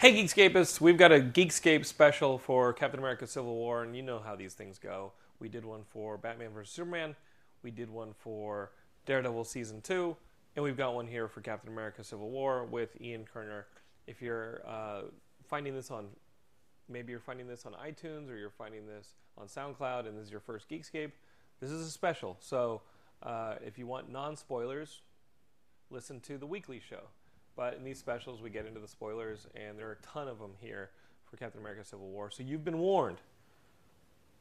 Hey, Geekscapists, we've got a Geekscape special for Captain America Civil War, and you know how these things go. We did one for Batman vs. Superman, we did one for Daredevil Season 2, and we've got one here for Captain America Civil War with Ian Kerner. If you're uh, finding this on, maybe you're finding this on iTunes or you're finding this on SoundCloud and this is your first Geekscape, this is a special. So uh, if you want non spoilers, listen to the weekly show. But in these specials, we get into the spoilers, and there are a ton of them here for Captain America Civil War. So you've been warned.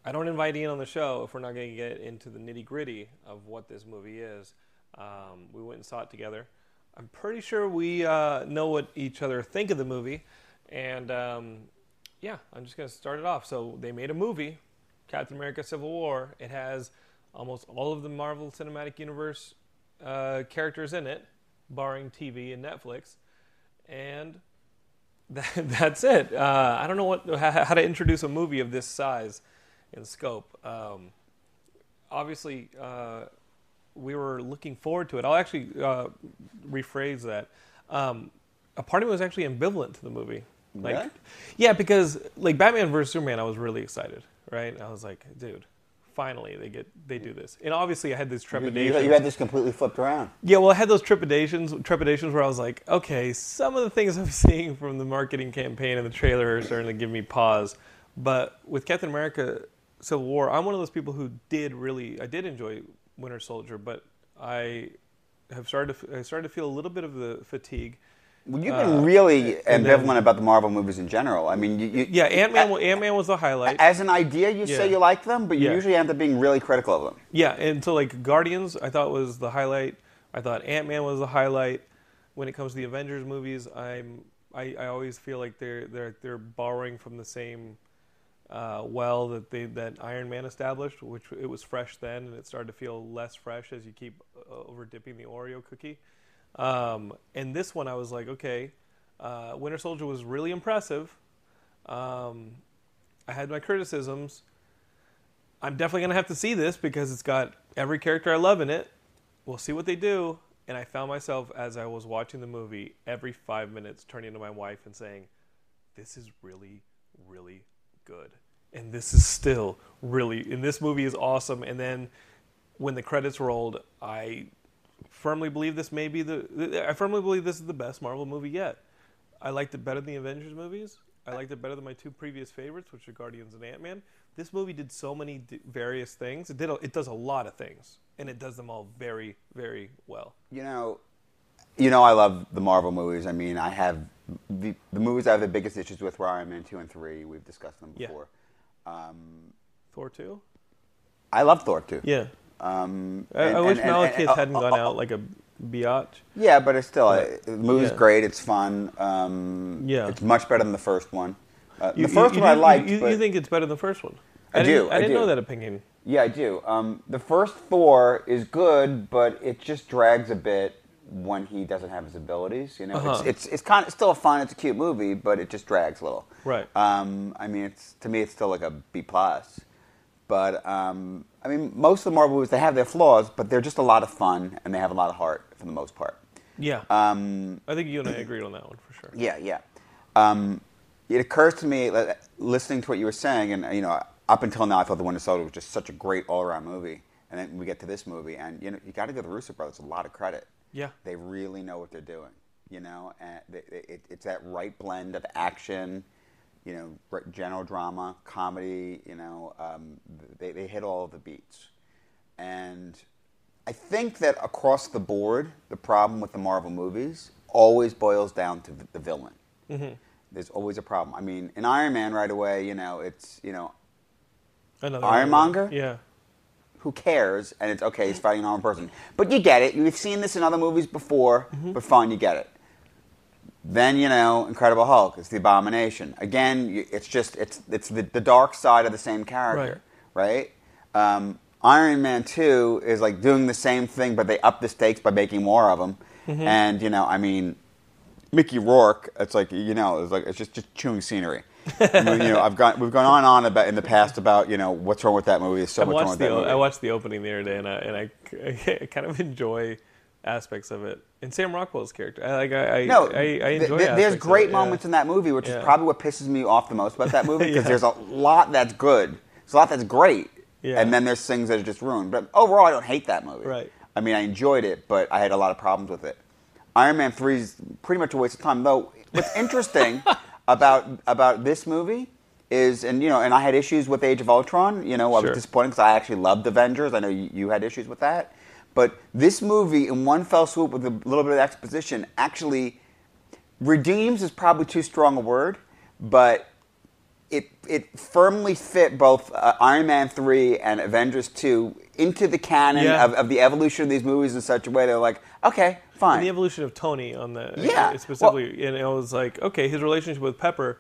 I don't invite Ian on the show if we're not going to get into the nitty gritty of what this movie is. Um, we went and saw it together. I'm pretty sure we uh, know what each other think of the movie. And um, yeah, I'm just going to start it off. So they made a movie, Captain America Civil War. It has almost all of the Marvel Cinematic Universe uh, characters in it barring TV and Netflix, and that, that's it. Uh, I don't know what how to introduce a movie of this size and scope. Um, obviously, uh, we were looking forward to it. I'll actually uh, rephrase that. Um, a part of me was actually ambivalent to the movie. Like, Really? yeah, because like Batman vs Superman, I was really excited. Right? I was like, dude, finally they get they do this. And obviously, I had this You, trepidation. you had this completely flipped around. Yeah, well, I had those trepidations, trepidations where I was like, okay, some of the things I'm seeing from the marketing campaign and the trailer are starting to give me pause. But with Captain America: Civil War, I'm one of those people who did really, I did enjoy Winter Soldier, but I have started to, I started to feel a little bit of the fatigue. Well, you've been really and then- ambivalent about the Marvel movies in general. I mean, you, you, Yeah, Ant Man. Ant Man was the highlight. as an idea, you Yeah. say you like them, but you Yeah. usually end up being really critical of them. Yeah, and so like Guardians, I thought was the highlight. I thought Ant Man was the highlight. When it comes to the Avengers movies, I'm I, I always feel like they're they're they're borrowing from the same uh, well that they that Iron Man established, which it was fresh then, and it started to feel less fresh as you keep uh, over dipping the Oreo cookie. Um, and this one, I was like, okay, uh, Winter Soldier was really impressive. Um, I had my criticisms. I'm definitely gonna have to see this because it's got every character I love in it. We'll see what they do. And I found myself as I was watching the movie every five minutes turning to my wife and saying, "This is really, really good." And this is still really. And this movie is awesome. And then when the credits rolled, I firmly believe this may be the. I firmly believe this is the best Marvel movie yet. I liked it better than the Avengers movies. I liked it better than my two previous favorites, which are Guardians and Ant Man. This movie did so many d- various things. It did. A, it does a lot of things, and it does them all very, very well. You know, you know, I love the Marvel movies. I mean, I have the, the movies I have the biggest issues with were Iron Man two and three. We've discussed them Yeah. before. Um, Thor two. I love Thor two. Yeah. Um, I, and- I wish and- Malekith and- hadn't uh, gone uh, out like a biatch. Yeah, but it's still But- the movie's yeah. great. It's fun. Um, Yeah. it's much better than the first one. Uh, You- the first you, one I you- liked. You, you think it's better than the first one? I didn't, do, I I didn't do. know that opinion. Yeah, I do. Um, the first Thor is good, but it just drags a bit when he doesn't have his abilities. You know, Uh-huh. it's, it's it's kind of still fun. It's a cute movie, but it just drags a little. Right. Um, I mean, it's to me, it's still like a B plus. But um, I mean, most of the Marvel movies they have their flaws, but they're just a lot of fun and they have a lot of heart for the most part. Yeah. Um, I think you and I agreed on that one for sure. yeah, yeah. Um, it occurs to me, listening to what you were saying, and you know, up until now, I thought The Winter Soldier was just such a great all-around movie, and then we get to this movie, and you know, you got to give the Russo brothers a lot of credit. Yeah. They really know what they're doing, you know, and they, it, it's that right blend of action, you know, general drama, comedy. You know, um, they they hit all of the beats, and I think that across the board, the problem with the Marvel movies always boils down to the, villain. There's always a problem. I mean, in Iron Man, right away, you know, it's you know, Another Ironmonger? Yeah. who cares? And it's okay, he's fighting an armed person. But you get it. You've seen this in other movies before, but fine, you get it. Then you know, Incredible Hulk. It's the Abomination. Again, it's just it's it's the, the dark side of the same character, right? Um, Iron Man Two is like doing the same thing, but they up the stakes by making more of them. Mm-hmm. And you know, I mean, Mickey Rourke. It's like you know, it's like it's just just chewing scenery. I mean, you know, I've got we've gone on and on about in the past about you know what's wrong with that movie. There's so I much wrong with the that movie. I watched the opening the other day, and I and I, I kind of enjoy aspects of it. And Sam Rockwell's character, I like I I, No, I, I th- enjoy. th- there's great it, yeah. moments in that movie, which Yeah. is probably what pisses me off the most about that movie because Yeah. there's a lot that's good, there's a lot that's great, Yeah. and then there's things that are just ruined. But overall, I don't hate that movie. Right. I mean, I enjoyed it, but I had a lot of problems with it. Iron Man three is pretty much a waste of time. Though what's interesting about about this movie is, and you know, and I had issues with Age of Ultron. You know, I Sure. was disappointed because I actually loved Avengers. I know you, you had issues with that. But this movie, in one fell swoop with a little bit of exposition, actually redeems is probably too strong a word, but it it firmly fit both uh, Iron Man three and Avengers two into the canon Yeah. of, of the evolution of these movies in such a way they're like, okay, fine. And the evolution of Tony on the Yeah, uh, specifically, and it was like okay, his relationship with Pepper.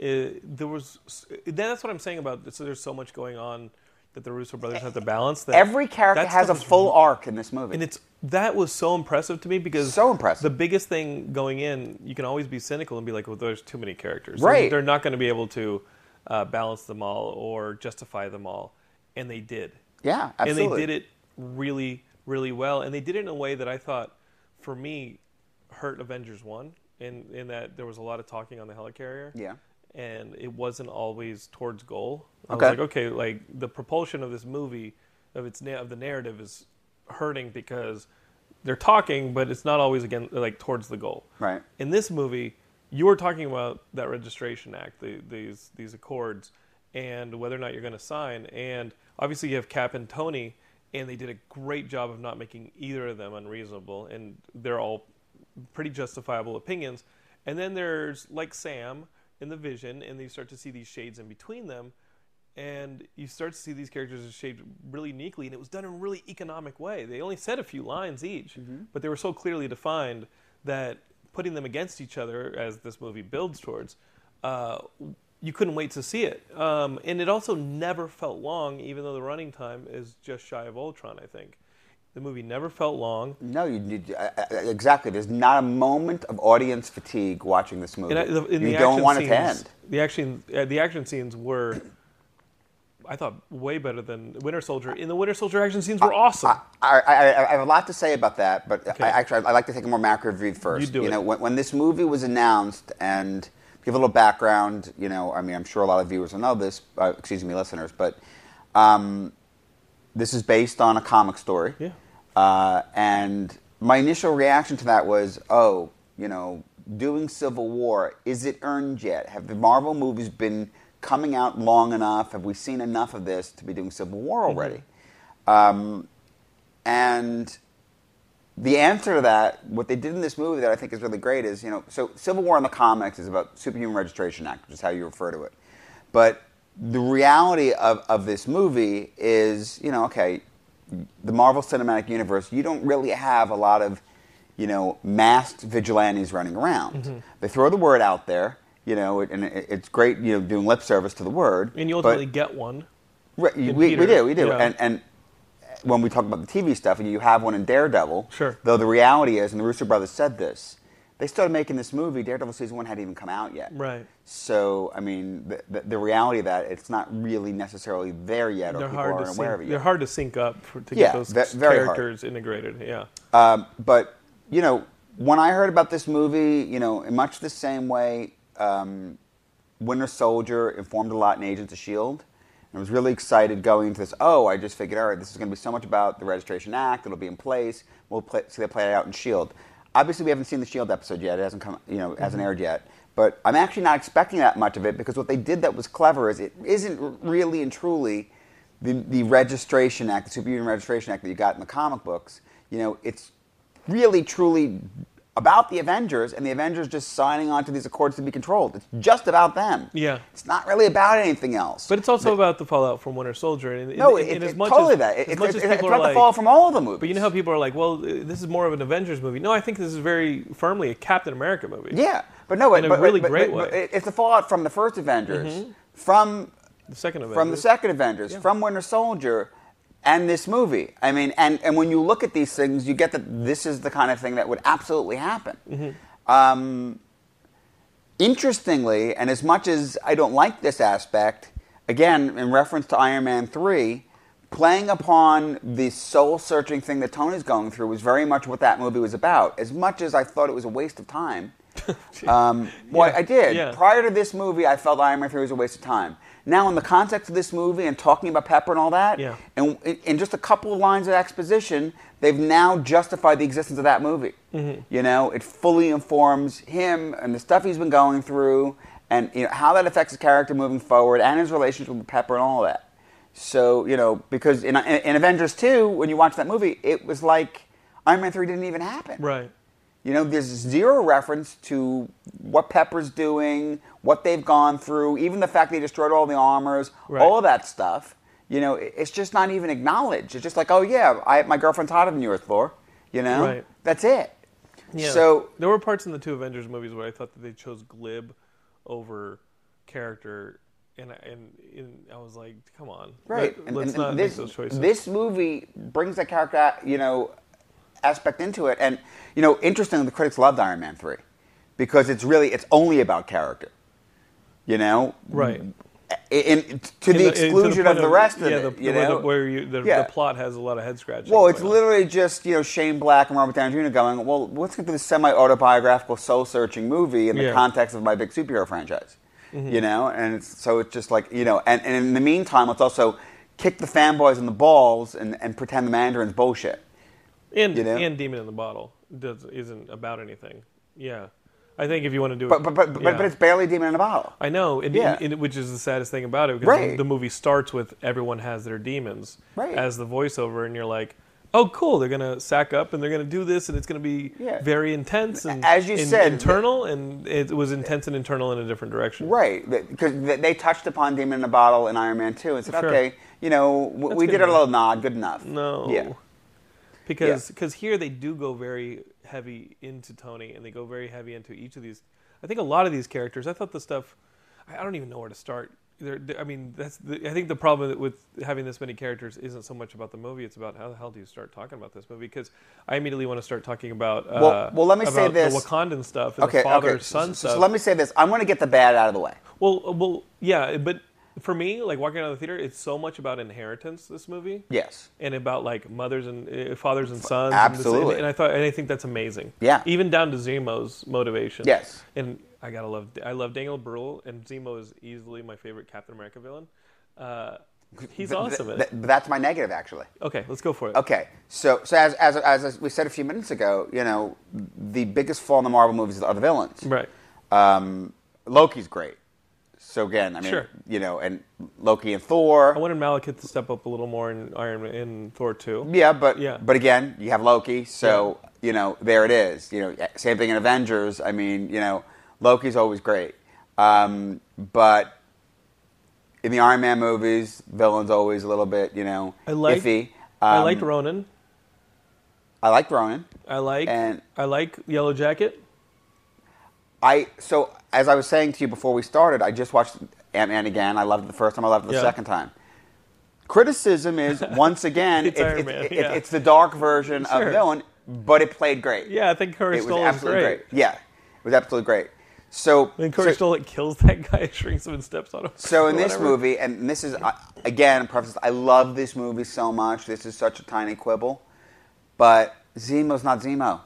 Uh, there was that's what I'm saying about. So there's so much going on that the Russo brothers have to balance. That Every character that has a full arc in this movie. and it's that was so impressive to me because So impressive. The biggest thing going in, you can always be cynical and be like, "Well, there's too many characters. Right. They're not going to be able to uh, balance them all or justify them all," and they did. yeah, absolutely. And they did it really, really well, and they did it in a way that I thought, for me, hurt Avengers One, in in that there was a lot of talking on the helicarrier. Yeah. And it wasn't always towards goal. I Okay. was like, okay, like the propulsion of this movie, of its na- of the narrative is hurting because they're talking, but it's not always again like towards the goal. Right. In this movie, you were talking about that registration act, the, these these accords, and whether or not you're going to sign. And obviously, you have Cap and Tony, and they did a great job of not making either of them unreasonable, and they're all pretty justifiable opinions. And then there's like Sam in the Vision, and you start to see these shades in between them, and you start to see these characters as shaped really uniquely, and it was done in a really economic way. They only said a few lines each, but they were so clearly defined that putting them against each other, as this movie builds towards, uh, you couldn't wait to see it. Um, and it also never felt long, even though the running time is just shy of Ultron. I think the movie never felt long. No, you need uh, exactly. There's not a moment of audience fatigue watching this movie. I, the, in you the don't want scenes, it to end. The action, uh, the action scenes were, I thought, way better than Winter Soldier. In the Winter Soldier action scenes were awesome. I, I, I I have a lot to say about that, but Okay. I, actually I like to take a more macro view first. You do know, it. when, when this movie was announced, and give a little background, you know, I mean, I'm sure a lot of viewers will know this. Uh, excuse me, listeners, but um, this is based on a comic story. Yeah. Uh, and my initial reaction to that was, oh, you know, doing Civil War, is it earned yet? Have the Marvel movies been coming out long enough? Have we seen enough of this to be doing Civil War already? Um, and the answer to that, what they did in this movie that I think is really great is, you know, so Civil War in the comics is about Superhuman Registration Act, which is how you refer to it. But the reality of, of this movie is, you know, okay, the Marvel Cinematic Universe, you don't really have a lot of, you know, masked vigilantes running around. Mm-hmm. They throw the word out there, you know, and it's great, you know, doing lip service to the word. and you ultimately get one. Right, we, we do, we do. Yeah. And, and when we talk about the TV stuff, and you have one in Daredevil, Sure. though the reality is, and the Russo brothers said this, they started making this movie, Daredevil season one hadn't even come out yet. Right. So, I mean, the, the, the reality of that, it's not really necessarily there yet, or They're people aren't aware of it They're hard to sync up for, to Yeah, get those very hard. characters integrated. Yeah. Um, but you know, when I heard about this movie, you know, in much the same way, um, Winter Soldier informed a lot in Agents of Shield, and I was really excited going into this. Oh, I just figured, all right, this is going to be so much about the Registration Act. It'll be in place. We'll play, see that play it out in Shield. Obviously, we haven't seen the Shield episode yet. It hasn't come, you know, hasn't mm-hmm. aired yet. But I'm actually not expecting that much of it because what they did that was clever is it isn't really and truly the, the Registration Act, the Superhuman Registration Act that you got in the comic books. You know, it's really truly about the Avengers and the Avengers just signing on to these accords to be controlled. It's just about them. Yeah. It's not really about anything else. But it's also about the fallout from Winter Soldier. And, and- no, and it, as it- much totally as, that. as much it's, as it's about are the fallout from all of the movies. but you know how people are like, well, this is more of an Avengers movie. No, I think this is very firmly a Captain America movie. Yeah, but no, In a really but, great but, way. Mm-hmm. but it's the fallout from the first Avengers, from The second Avengers. from the second Avengers, from Winter Soldier, and this movie. I mean, and, and when you look at these things, you get that this is the kind of thing that would absolutely happen. Mm-hmm. Um, interestingly, and as much as I don't like this aspect, again, in reference to Iron Man 3, playing upon the soul searching thing that Tony's going through was very much what that movie was about. As much as I thought it was a waste of time. Um, well, Yeah, I did. yeah. Prior to this movie, I felt Iron Man 3 was a waste of time. Now, in the context of this movie and talking about Pepper and all that, Yeah. and in- just a couple of lines of exposition, they've now justified the existence of that movie. Mm-hmm. You know, it fully informs him and the stuff he's been going through, and you know how that affects his character moving forward, and his relationship with Pepper and all that. So you know, because in, in, in Avengers 2, when you watch that movie, it was like Iron Man 3 didn't even happen. Right. You know, there's zero reference to what Pepper's doing, what they've gone through, even the fact they destroyed all the armors, Right. all of that stuff. You know, it's just not even acknowledged. It's just like, oh yeah, I, my girlfriend's hotter than yours, Thor. You know, Right. that's it. Yeah. So there were parts in the two Avengers movies where I thought that they chose glib over character, and I- and, and I was like, come on, right, Let, and, us not and make this those choices. this movie brings that character, you know, aspect into it. And you know, interestingly, the critics loved Iron Man three because it's really it's only about character. You know, right. in, to In the in- eh, to exclusion point of the rest of yeah, it. the, you know? the, where you, the, Yeah. the plot has a lot of head scratching. Well, it's going on. literally just you know Shane Black and Robert Downey Jr. going, well, let's get to this semi-autobiographical, soul-searching movie in the Yeah. context of my big superhero franchise. Mm-hmm. You know, and it's, so it's just like you know, and, and in the meantime, let's also kick the fanboys in the balls and, and pretend the Mandarin's bullshit. And you know? and Demon in the Bottle does, isn't about anything. Yeah, I think if you want to do it, but but, but, yeah. but it's barely demon in a bottle. I know, and, Yeah. and- and- which is the saddest thing about it because Right. the movie starts with everyone has their demons Right. as the voiceover, and you're like, oh, cool, they're gonna sack up and they're gonna do this, and it's gonna be Yeah. very intense and As you and said, internal, and it was intense and internal in a different direction. Right, because they touched upon Demon in a Bottle in Iron Man 2 and said, Sure. okay, you know, That's we did a little nod, good enough. No. Yeah. Because because here they do go very heavy into Tony, and they go very heavy into each of these. I think a lot of these characters. I thought the stuff. I don't even know where to start. They're, they're- I mean, that's. The, I think the problem with having this many characters isn't so much about the movie; it's about how the hell do you start talking about this movie? Because I immediately want to start talking about. Uh, Well- well, let me say this. the Wakandan stuff and Okay, the father okay. son so, stuff. so let me say this. I'm going to get the bad out of the way. well, well, yeah, but for me, like walking out of the theater, it's so much about inheritance. This movie, Yes. and about like mothers and uh, fathers and sons. Absolutely. And, this, and I thought, and I think that's amazing. Yeah. Even down to Zemo's motivation. Yes. And I gotta love, I love Daniel Brühl, and Zemo is easily my favorite Captain America villain. Uh, he's Th- awesome. th- th- that's my negative, actually. okay, let's go for it. Okay, so so as, as as we said a few minutes ago, you know, the biggest flaw in the Marvel movies are the villains. Right. Um, Loki's great. So again, I mean, Sure. you know, and Loki and Thor. I wanted Malekith to step up a little more in Iron Man, in Thor 2. Yeah, but Yeah. but again, you have Loki, so you know there it is. You know, same thing in Avengers. I mean, you know, Loki's always great, um, but in the Iron Man movies, villains always a little bit, you know, I like. iffy. I Um, liked Ronan. I like Ronan. I like. and- I like Yellow Jacket. I so as I was saying to you before we started, I just watched Ant Man again. I loved it the first time. I loved it the Yeah. second time. Criticism is once again It's it- Iron it- Man, it- yeah. it's the dark version Sure. of villain, but it played great. Yeah, I think it was absolutely great. great. Yeah, it was absolutely great. So, And Corey so, Stoll like kills that guy, shrinks him, and steps on him. so in this movie, and this is again, preface. I love this movie so much. This is such a tiny quibble, but Zemo's not Zemo.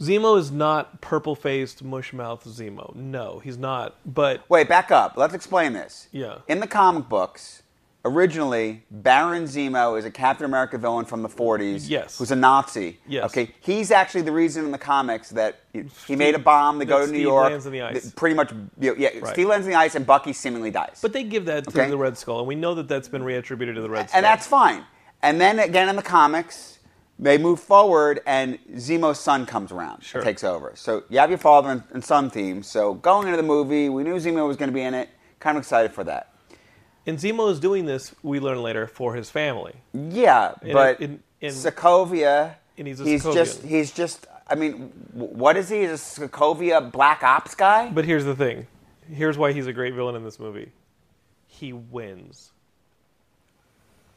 Zemo is not purple-faced, mush-mouthed Zemo. No, he's not. But Wait, back up. Let's explain this. Yeah. In the comic books, originally, Baron Zemo is a Captain America villain from the 40s. Yes. Who's a Nazi. Yes. Okay. He's actually the reason in the comics that he, made a bomb to go to New Steve York. lands in the ice. Pretty much. Yeah. Right. Steve lands in the ice, and Bucky seemingly dies. but they give that to Okay. the Red Skull, and we know that that's been reattributed to the Red Skull. and that's fine. And then again in the comics, they move forward, and Zemo's son comes around, Sure. takes over. So you have your father and, and son theme. So going into the movie, we knew Zemo was going to be in it. Kind of excited for that. And Zemo is doing this, we learn later, for his family. Yeah, And but in- in- Sokovia, And he's a he's just he's just. I mean, what is he? He's a Sokovia black ops guy. But here's the thing. Here's why he's a great villain in this movie. He wins.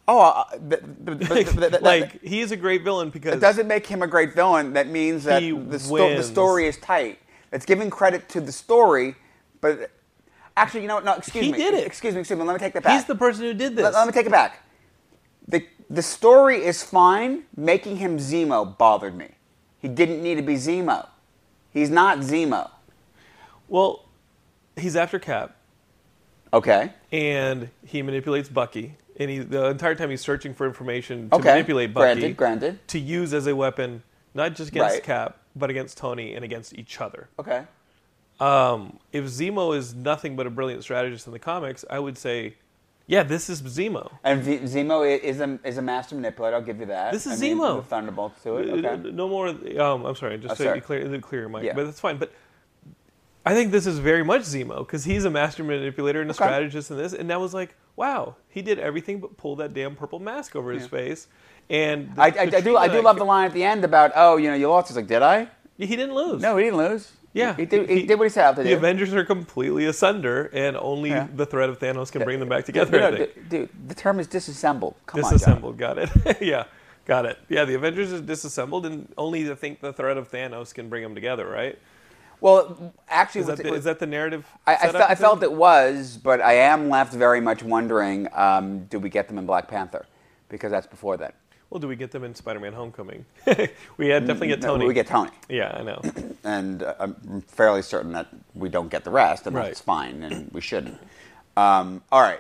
Oh, uh, th- th- th- th- th- th- like he's a great villain because It doesn't make him a great villain. That means that He the, sto- the wins. story is tight. It's giving credit to the story, but actually, you know what? No, excuse me. He me. did it. Excuse me. Excuse me. Let me take that back. he's the person who did this. let, let me take it back. The the story is fine. Making him Zemo bothered me. He didn't need to be Zemo. He's not Zemo. well, he's after Cap, Okay. and he manipulates Bucky, and he the entire time he's searching for information to Okay. manipulate Bucky, Granted, granted. to use as a weapon, not just against Right. Cap, but against Tony and against each other. Okay. Um, if Zemo is nothing but a brilliant strategist in the comics, I would say, yeah, this is Zemo. And v- Zemo i- is a is a master manipulator. I'll give you that. This is Zemo. The Thunderbolts to it. Uh, Okay. No more. Um, I'm sorry, just Oh, to sorry. clear, clear your mic, Yeah. but that's fine. But I think this is very much Zemo because he's a master manipulator and a Okay. strategist in this, and that was like, wow, he did everything but pull that damn purple mask over his face. And the- I, I, the I do I do love the line at the end about oh you know you lost. He's like did I? He didn't lose. No, he didn't lose. Yeah, he did. He, did what he set out to the do. Avengers are completely asunder, and only Yeah. the threat of Thanos can bring them back together. I think. dude, the term is disassembled. Come disassembled. got it. yeah, got it. Yeah, the Avengers are disassembled, and only I think the threat of Thanos can bring them together, right? Well, actually, Is that, the, is that the narrative? I, I, fe- I felt it? was, but I am left very much wondering: um, Do we get them in Black Panther? Because that's before then. Well, do we get them in Spider-Man: Homecoming? we had definitely get No, Tony. we get Tony, Yeah, I know. and uh, I'm fairly certain that we don't get the rest, and Right. that's fine, and we shouldn't. Um, all right.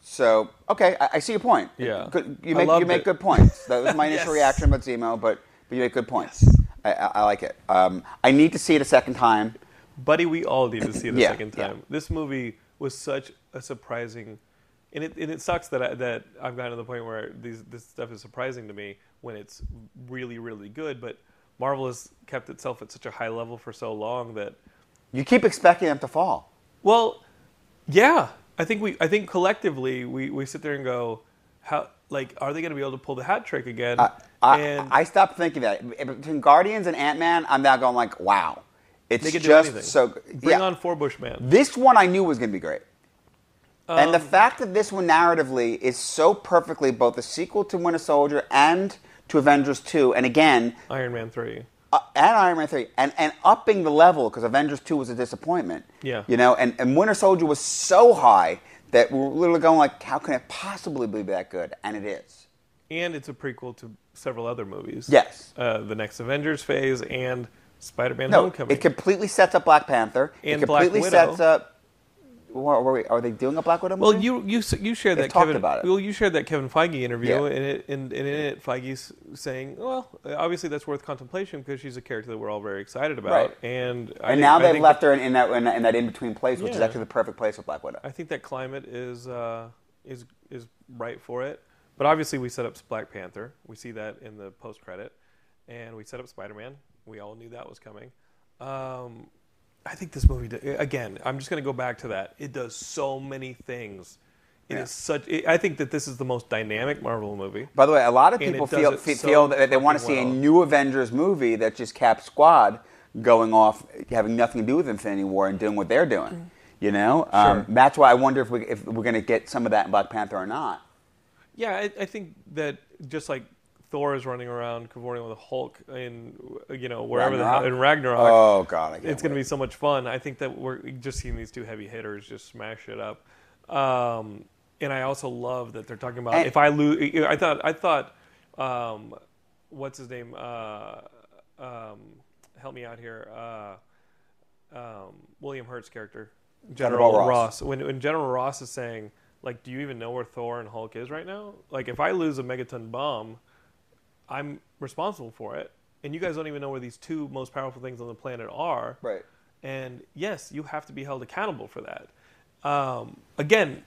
So okay, I, I see your point. Yeah. Good, you make you make it. good points. That was my initial Yes. reaction about Zemo, but but you make good points. I, I, I like it. Um, I need to see it a second time. Buddy, we all need to see it a Yeah, second yeah. time. This movie was such a surprising, and it, and it sucks that I, that I've gotten to the point where these, this stuff is surprising to me when it's really really good. But Marvel has kept itself at such a high level for so long that You keep expecting them to fall. Well, yeah, I think we I think collectively we, we sit there and go, how like are they going to be able to pull the hat trick again? I, I, I stopped thinking that between Guardians and Ant Man. I'm now going like, wow, it's just so. Bring yeah. on Four Bushman. This one I knew was going to be great. and the Um, fact that this one narratively is so perfectly both a sequel to Winter Soldier and to Avengers 2, and again, Iron Man three. uh, and Iron Man 3, and, and upping the level, because Avengers 2 was a disappointment. Yeah. You know, and, and Winter Soldier was so high that we're literally going like, how can it possibly be that good? And it is. And it's a prequel to several other movies. Yes. Uh, the next Avengers phase and Spider-Man: No, Homecoming. it completely sets up Black Panther. And it Black completely Widow. sets up. We, are they doing a Black Widow well, movie? you you you shared They've that Kevin. about it. Well, you shared that Kevin Feige interview, Yeah. and, it, and, and in it, Feige's saying, "Well, obviously that's worth contemplation because she's a character that we're all very excited about." Right. And I and now they've left her in, in that in that, in that in between place, which is actually the perfect place for Black Widow. I think that climate is uh, is is right for it. But obviously, we set up Black Panther. We see that in the post credit, and we set up Spider Man. We all knew that was coming. Um, I think this movie d- again. I'm just going to go back to that. It does so many things. It is Yeah. such. It, I think that this is the most dynamic Marvel movie. By the way, a lot of people feel so feel that they want to see a new Avengers movie that just Cap Squad going off, having nothing to do with Infinity War and doing what they're doing. You know, um, Sure. that's why I wonder if we if we're going to get some of that in Black Panther or not. Yeah, I, I think that just like Thor is running around cavorting with a Hulk in you know wherever the hell in Ragnarok. Oh God, it's going to be so much fun. I think that we're just seeing these two heavy hitters just smash it up. Um, and I also love that they're talking about And- if I lose. I thought I thought um, what's his name? Uh, um, help me out here. Uh, um, William Hurt's character, General General Ross. Ross. When when General Ross is saying like, do you even know where Thor and Hulk is right now? Like, if I lose a megaton bomb, I'm responsible for it, and you guys don't even know where these two most powerful things on the planet are. Right. And yes, you have to be held accountable for that. Um, again,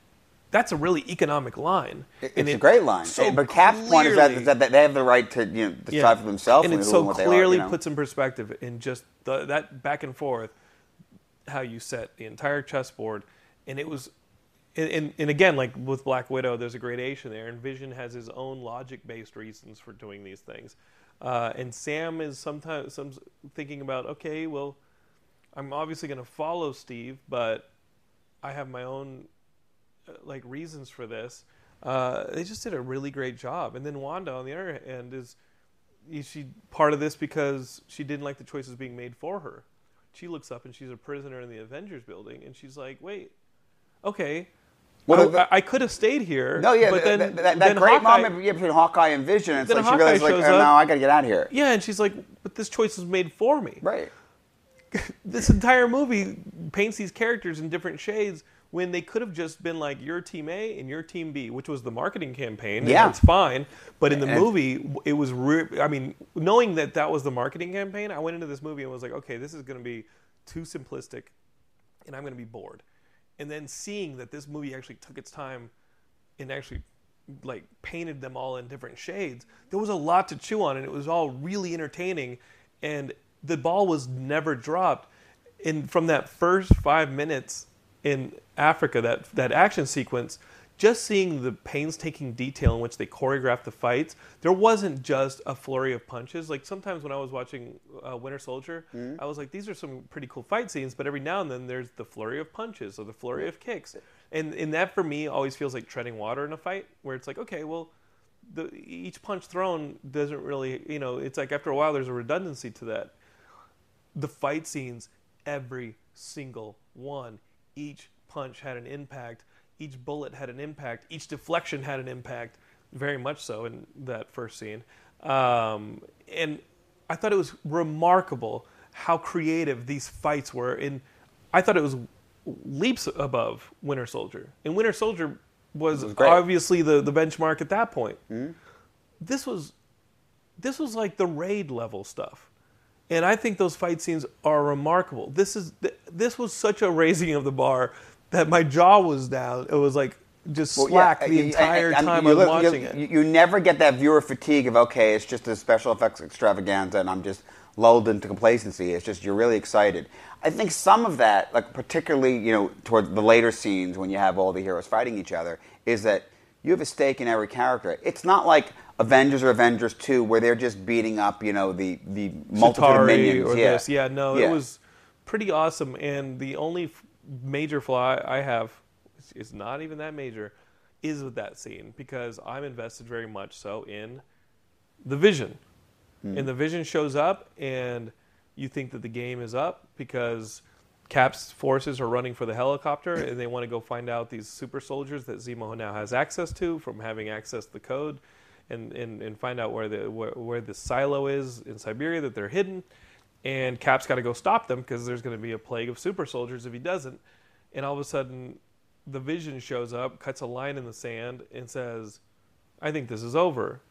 that's a really economic line. It's And a it great line. so but Cap's point is that, clearly- that, they have the right to you know, decide Yeah. for themselves and when it so doing what they are, clearly you know? puts in perspective in just the, that back and forth how you set the entire chessboard and it was and, and, again like with black widow there's a gradation there and vision has his own logic based reasons for doing these things uh, and sam is sometimes some thinking about okay well i'm obviously going to follow steve but i have my own uh, like reasons for this. Uh, they just did a really great job. And then Wanda, on the other hand, is is she part of this because she didn't like the choices being made for her. She looks up and she's a prisoner in the Avengers building, and she's like, "Wait, okay, Well, I, the- I could have stayed here." No, yeah, but th- then th- that, that then great Hawkeye- moment yeah, between Hawkeye and Vision, it's Then like she Hawkeye realizes, like, oh, up. no, I got to get out of here. Yeah, and she's like, "But this choice was made for me." Right. this entire movie paints these characters in different shades when they could have just been like you're team A and you're team B, which was the marketing campaign. and Yeah. it's fine. But in the And- movie, it was. Re- I mean, knowing that that was the marketing campaign, I went into this movie and was like, okay, this is going to be too simplistic, and I'm going to be bored. And then seeing that this movie actually took its time and actually like painted them all in different shades there was a lot to chew on and it was all really entertaining and the ball was never dropped. And from that first five minutes in africa that that action sequence just seeing the painstaking detail in which they choreographed the fights there wasn't just a flurry of punches. Like sometimes when i was watching uh, winter soldier i was like these are some pretty cool fight scenes but every now and then there's the flurry of punches or the flurry of kicks. And and that for me always feels like treading water in a fight where it's like okay well the each punch thrown doesn't really you know it's like after a while there's a redundancy to that. The fight scenes every single one each punch had an impact each bullet had an impact each deflection had an impact very much so in that first scene. Um, and i thought it was remarkable how creative these fights were and i thought it was leaps above winter soldier. And winter soldier was, was obviously the, the benchmark at that point. This was this was like the raid level stuff. And i think those fight scenes are remarkable. This is this was such a raising of the bar that my jaw was down it was like just Well, slack yeah, the entire and- and time you i'm watching you, it You, never get that viewer fatigue of okay, it's just a special effects extravaganza, and I'm just lulled into complacency. It's just you're really excited. I think some of that, like particularly you know towards the later scenes when you have all the heroes fighting each other, is that you have a stake in every character. It's not like Avengers or Avengers Two where they're just beating up you know the the Chitauri minions. or yeah. this. Yeah, no, Yeah. it was pretty awesome. And the only major flaw I have is- is not even that major, is with that scene because I'm invested very much so in the Vision, hmm. and the Vision shows up, and you think that the game is up because. Cap's forces are running for the helicopter, and they want to go find out these super soldiers that Zemo now has access to from having access to the code, and, and, and find out where the where, where the silo is in Siberia that they're hidden. And Cap's got to go stop them because there's going to be a plague of super soldiers if he doesn't. And all of a sudden, the Vision shows up, cuts a line in the sand, and says, "I think this is over."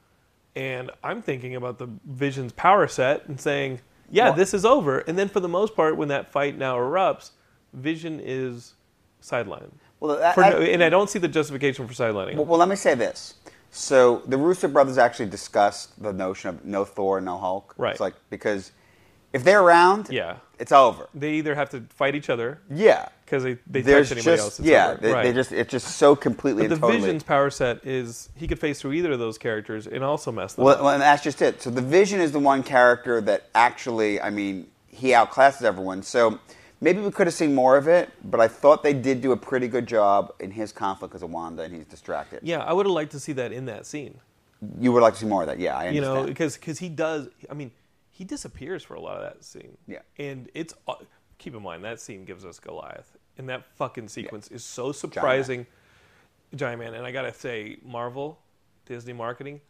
And I'm thinking about the Vision's power set and saying, "Yeah, Well- this is over." And then for the most part, when that fight now erupts, Vision is sidelined. Well, that- For no- and I don't see the justification for sidelining. Well, well, let me say this. So the Russo brothers actually discussed the notion of no Thor, no Hulk. Right. It's like because if they're around, Yeah. it's over. they either have to fight each other Yeah. because they they There's touch anybody just else. It's yeah, over. they, right. they just it's just so completely but the and totally. Vision's power set is he could face through either of those characters and also mess them well, up. well, and that's just it. So the Vision is the one character that actually, I mean, he outclasses everyone. So maybe we could have seen more of it, but I thought they did do a pretty good job in his conflict because of Wanda, and he's distracted. Yeah, I would have liked to see that in that scene. You would like to see more of that, yeah? I You know, because because he does. I mean, he disappears for a lot of that scene. Yeah. and it's uh, keep in mind that scene gives us Goliath, and that fucking sequence is so surprising. Giant Man, and I gotta say, Marvel, Disney marketing,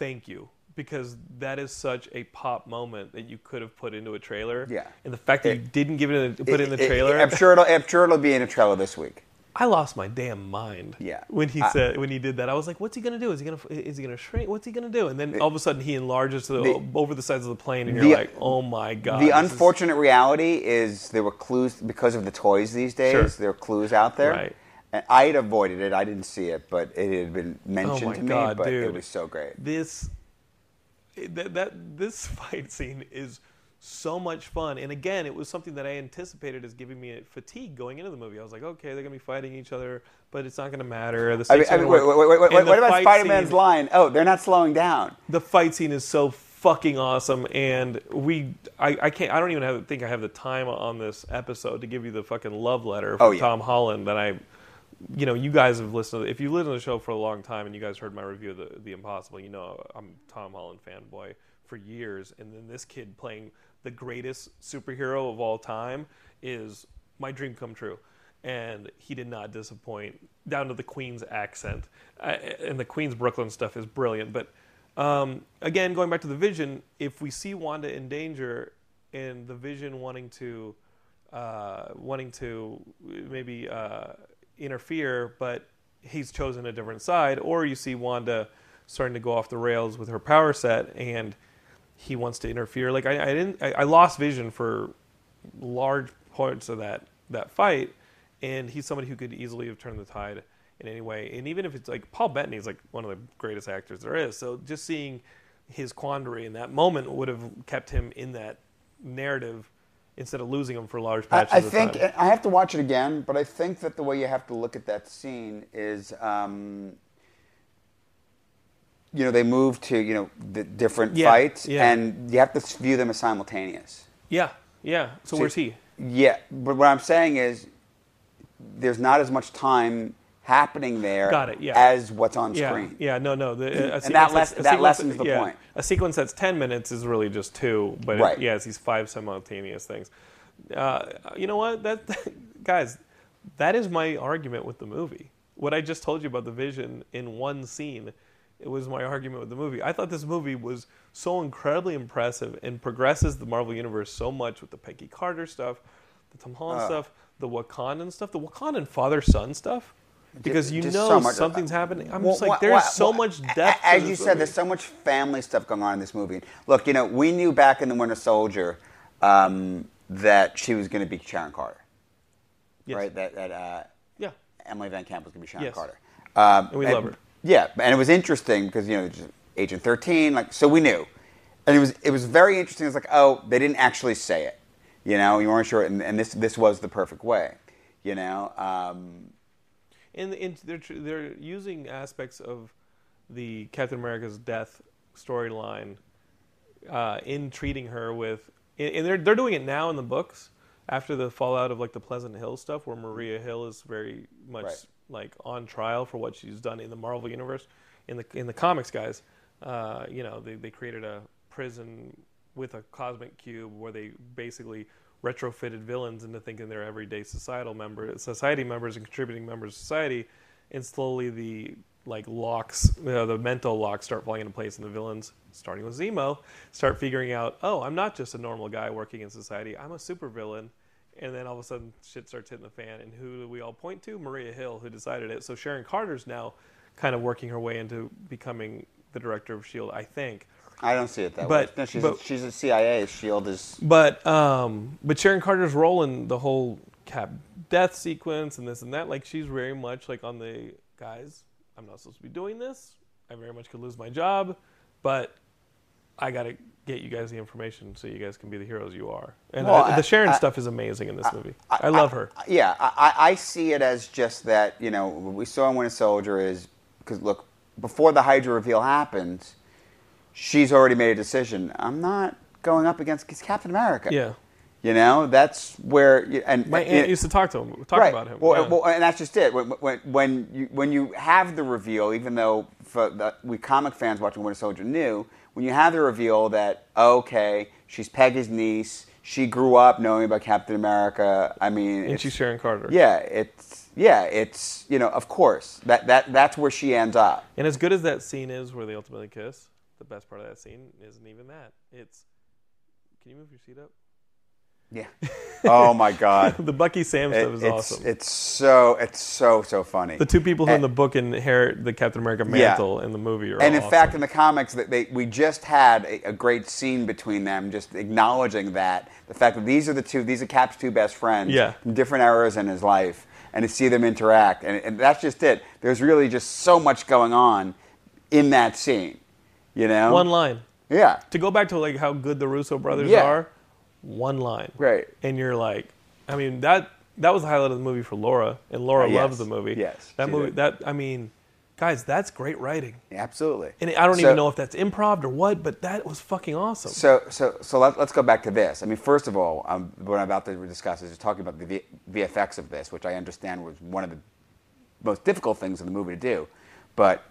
thank you because that is such a pop moment that you could have put into a trailer. Yeah. and the fact that It- you didn't give it, in, put it in the It- it- trailer, I'm sure it'll. I'm sure it'll be in a trailer this week. I lost my damn mind. Yeah. When he I- said when he did that, I was like, "What's he gonna do? Is he gonna is he gonna shrink? What's he gonna do?" And then all of a sudden, he enlarges to the, The- over the sides of the plane, and you're like, "Oh my god!" the this is- unfortunate reality is there were clues because of the toys these days. Sure. There are clues out there, Right. And I had avoided it. I didn't see it, but it had been mentioned Oh my to me. God, but it was so great. this that, that this fight scene is so much fun and again it was something that i anticipated as giving me a fatigue going into the movie i was like okay they're gonna be fighting each other but it's not gonna matter the I mean, I mean wait, wait, wait, wait, the what about Spider-Man's line? Oh, they're not slowing down. the fight scene is so fucking awesome and we I, I can't i don't even have, think i have the time on this episode to give you the fucking love letter from Oh, yeah. tom holland that i you know you guys have listened to if you listened to the show for a long time and you guys heard my review of the, the impossible you know i'm tom holland fanboy for years and then this kid playing the greatest superhero of all time is my dream come true. And he did not disappoint down to the Queens accent. I, and the Queens brooklyn stuff is brilliant. But um, again, going back to the vision, if we see Wanda in danger and the vision wanting to uh, wanting to maybe uh, interfere, but he's chosen a different side, or you see Wanda starting to go off the rails with her power set and he wants to interfere. Like I, I didn't, I, I lost vision for large parts of that that fight, and he's somebody who could easily have turned the tide in any way. And even if it's like Paul Bettany is like one of the greatest actors there is, so just seeing his quandary in that moment would have kept him in that narrative instead of losing him for large I, patches I of think time. I think I have to watch it again, but I think that the way you have to look at that scene is, um, you know, they move to you know the different Yeah, fights, yeah. and you have to view them as simultaneous. Yeah, yeah. So See, where's he? Yeah, but what I'm saying is, there's not as much time happening there Got it, yeah. as what's on Yeah, screen. yeah, no, no. The, a And that less- that lessens the yeah, point. A sequence that's ten minutes is really just two, but Right. it, yeah, it's these five simultaneous things. Uh, you know what? That guys, that is my argument with the movie. What I just told you about the vision in one scene, it was my argument with the movie. I thought this movie was so incredibly impressive and progresses the Marvel universe so much with the Peggy Carter stuff, the Tom Holland Uh. stuff, the Wakandan stuff, the Wakandan father son stuff. Because you Just know so something's happening. I'm Well, just like, wha- there's wha- so much depth. As you said, movie. there's so much family stuff going on in this movie. Look, you know, we knew back in the Winter Soldier um, that she was going to be Sharon Carter, Yes. right? That, that uh, Yeah. Emily VanCamp was going to be Sharon Yes. Carter. Um, And we love her. Yeah, and it was interesting because you know, Agent 13, like so we knew, and it was it was very interesting. It's like, oh, they didn't actually say it, you know, you weren't sure, and, and this this was the perfect way, you know. Um, And, and they're tr- they're using aspects of the Captain America's death storyline uh, in treating her with, and and they're they're doing it now in the books after the fallout of like the Pleasant Hill stuff, where Maria Hill is very much Right. Like on trial for what she's done in the Marvel universe. In the in the comics, guys, uh, you know they they created a prison with a cosmic cube where they basically retrofitted villains into thinking they're everyday societal members, society members, and contributing members of society, and slowly the like locks, you know, the mental locks start falling into place, and the villains, starting with Zemo, start figuring out, oh, I'm not just a normal guy working in society, I'm a supervillain. And then all of a sudden, shit starts hitting the fan. And who do we all point to? Maria Hill, who decided it. So Sharon Carter's now kind of working her way into becoming the director of Shield, I think. I don't see it that But- way. No, she's but- a, she's a CIA. Shield is But um, but Sharon Carter's role in the whole Cap death sequence and this and that, like she's very much like on the guys. I'm not supposed to be doing this. I very much could lose my job, but I got to get you guys the information so you guys can be the heroes you are. And Well, uh, I- I- the Sharon I- stuff is amazing in this movie. I, love her. Yeah, I, I I see it as just that, you know, what we saw in Winter Soldier is, because look, before the Hydra reveal happens, she's already made a decision. I'm not going up against Captain America. Yeah. You know, that's where, and My and- aunt used to talk to him, talk right. about him. Well, yeah. well, and that's just it. When, when, when, you, when you have the reveal, even though for the, we comic fans watching Winter Soldier knew, when you have the reveal that, oh, okay, she's Peggy's niece, she grew up knowing about Captain America, I mean. and she's Sharon Carter. yeah, it's yeah, it's you know, of course that that that's where she ends up. And as good as that scene is where they ultimately kiss, the best part of that scene isn't even that. It's can you move your seat up? Yeah. Oh my God. The Bucky Sam stuff is it's, awesome. It's so it's so so funny. the two people who in the book inherit the Captain America Yeah. mantle in the movie are and in awesome. fact, in the comics, that they we just had a, a great scene between them, just acknowledging that the fact that these are the two, these are Cap's two best friends, Yeah. from different eras in his life, and to see them interact, and, and that's just it. There's really just so much going on in that scene, you know. one line. Yeah. To go back to like how good the Russo brothers Yeah. are, one line. Right. And you're like, I mean that that was the highlight of the movie for Laura, and Laura Uh, yes. loves the movie. Yes, That movie. did. That I mean, guys, that's great writing. Absolutely. And I don't So- even know if that's improv or what, but that was fucking awesome. So, so, so let, us go back to this. I mean, first of all, um, what I'm about to discuss is just talking about the v- VFX of this, which I understand was one of the most difficult things in the movie to do. But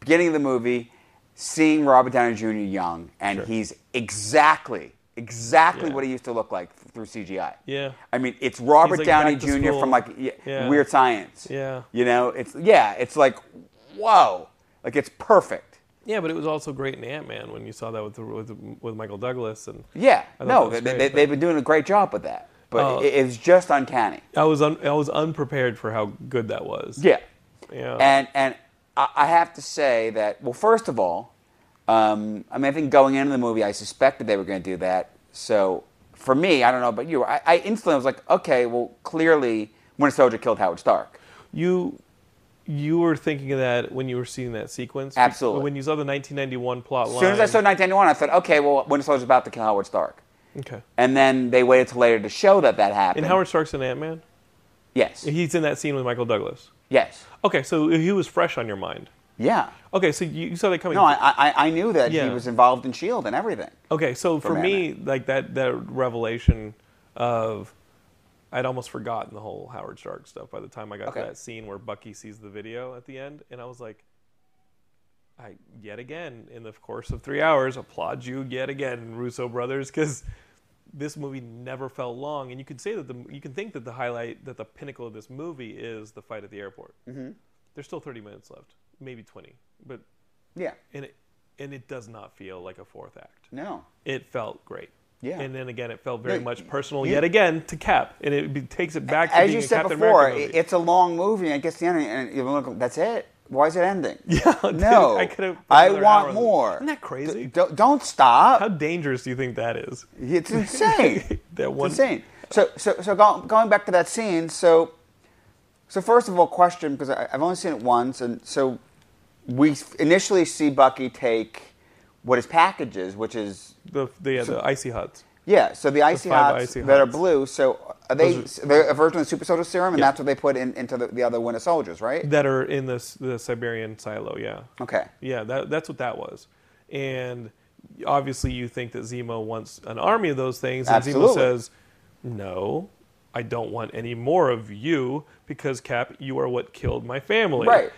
beginning of the movie, seeing Robert Downey Jr. young, and Sure. he's exactly, exactly Yeah. what he used to look like through CGI. Yeah. I mean, it's Robert like Downey Jr. school. from like y- Yeah. Weird Science. Yeah. You know, it's yeah, it's like, whoa, like it's perfect. yeah, but it was also great in Ant Man when you saw that with, the, with with Michael Douglas and Yeah, no, they, great, they, they've been doing a great job with that. But Oh. it, it's just uncanny. I was un, I was unprepared for how good that was. Yeah. Yeah. And and I, I have to say that well, first of all, um, I mean, I think going into the movie, I suspected they were going to do that. So for me, I don't know about you, I, I instantly was like, okay, well, clearly, Winter Soldier killed Howard Stark. You you were thinking of that when you were seeing that sequence. Absolutely. When you saw the 1991 plot line. As soon as I saw 1991, I thought, okay, well, Winter Soldier's about to kill Howard Stark. Okay. And then they waited till later to show that that happened. And Howard Stark's in Ant Man. Yes. He's in that scene with Michael Douglas. Yes. Okay, so he was fresh on your mind. Yeah. Okay, so you, saw that coming. No, I, I, I knew that Yeah. he was involved in Shield and everything. Okay, so for From me, like that that revelation of I'd almost forgotten the whole Howard Stark stuff by the time I got Okay. to that scene where Bucky sees the video at the end, and I was like, I yet again in the course of three hours applaud you yet again, Russo brothers, because this movie never felt long, and you can say that the you can think that the highlight that the pinnacle of this movie is the fight at the airport. Mm-hmm. There's still 30 minutes left, maybe 20, but Yeah. and it and it does not feel like a fourth act No. it felt great. Yeah. And then again, it felt very No, much personal you- yet again to Cap, and it be, takes it back to As being you said Captain before, i- it's a long movie, and it gets the end, and you look, that's it. Why is it ending? Yeah, dude, no, I could've I want more. Isn't that crazy? D- don't, don't stop. How dangerous do you think that is? It's insane. That one- It's insane. So, so, so go, going back to that scene. So, so first of all, question because I've only seen it once, and so we initially see Bucky take what his package is, which is The the, uh, yeah, the icy huts. yeah. So the icy five hots icy that are blue. So are they Those they're a version of the super soldier serum, and Yeah. that's what they put in, into the, the other Winter Soldiers, right? that are in the the Siberian silo. Yeah. Okay. Yeah, that, that's what that was. And obviously, you think that Zemo wants an army of those things, and Zemo says, "No, I don't want any more of you because Cap, you are what killed my family." Right.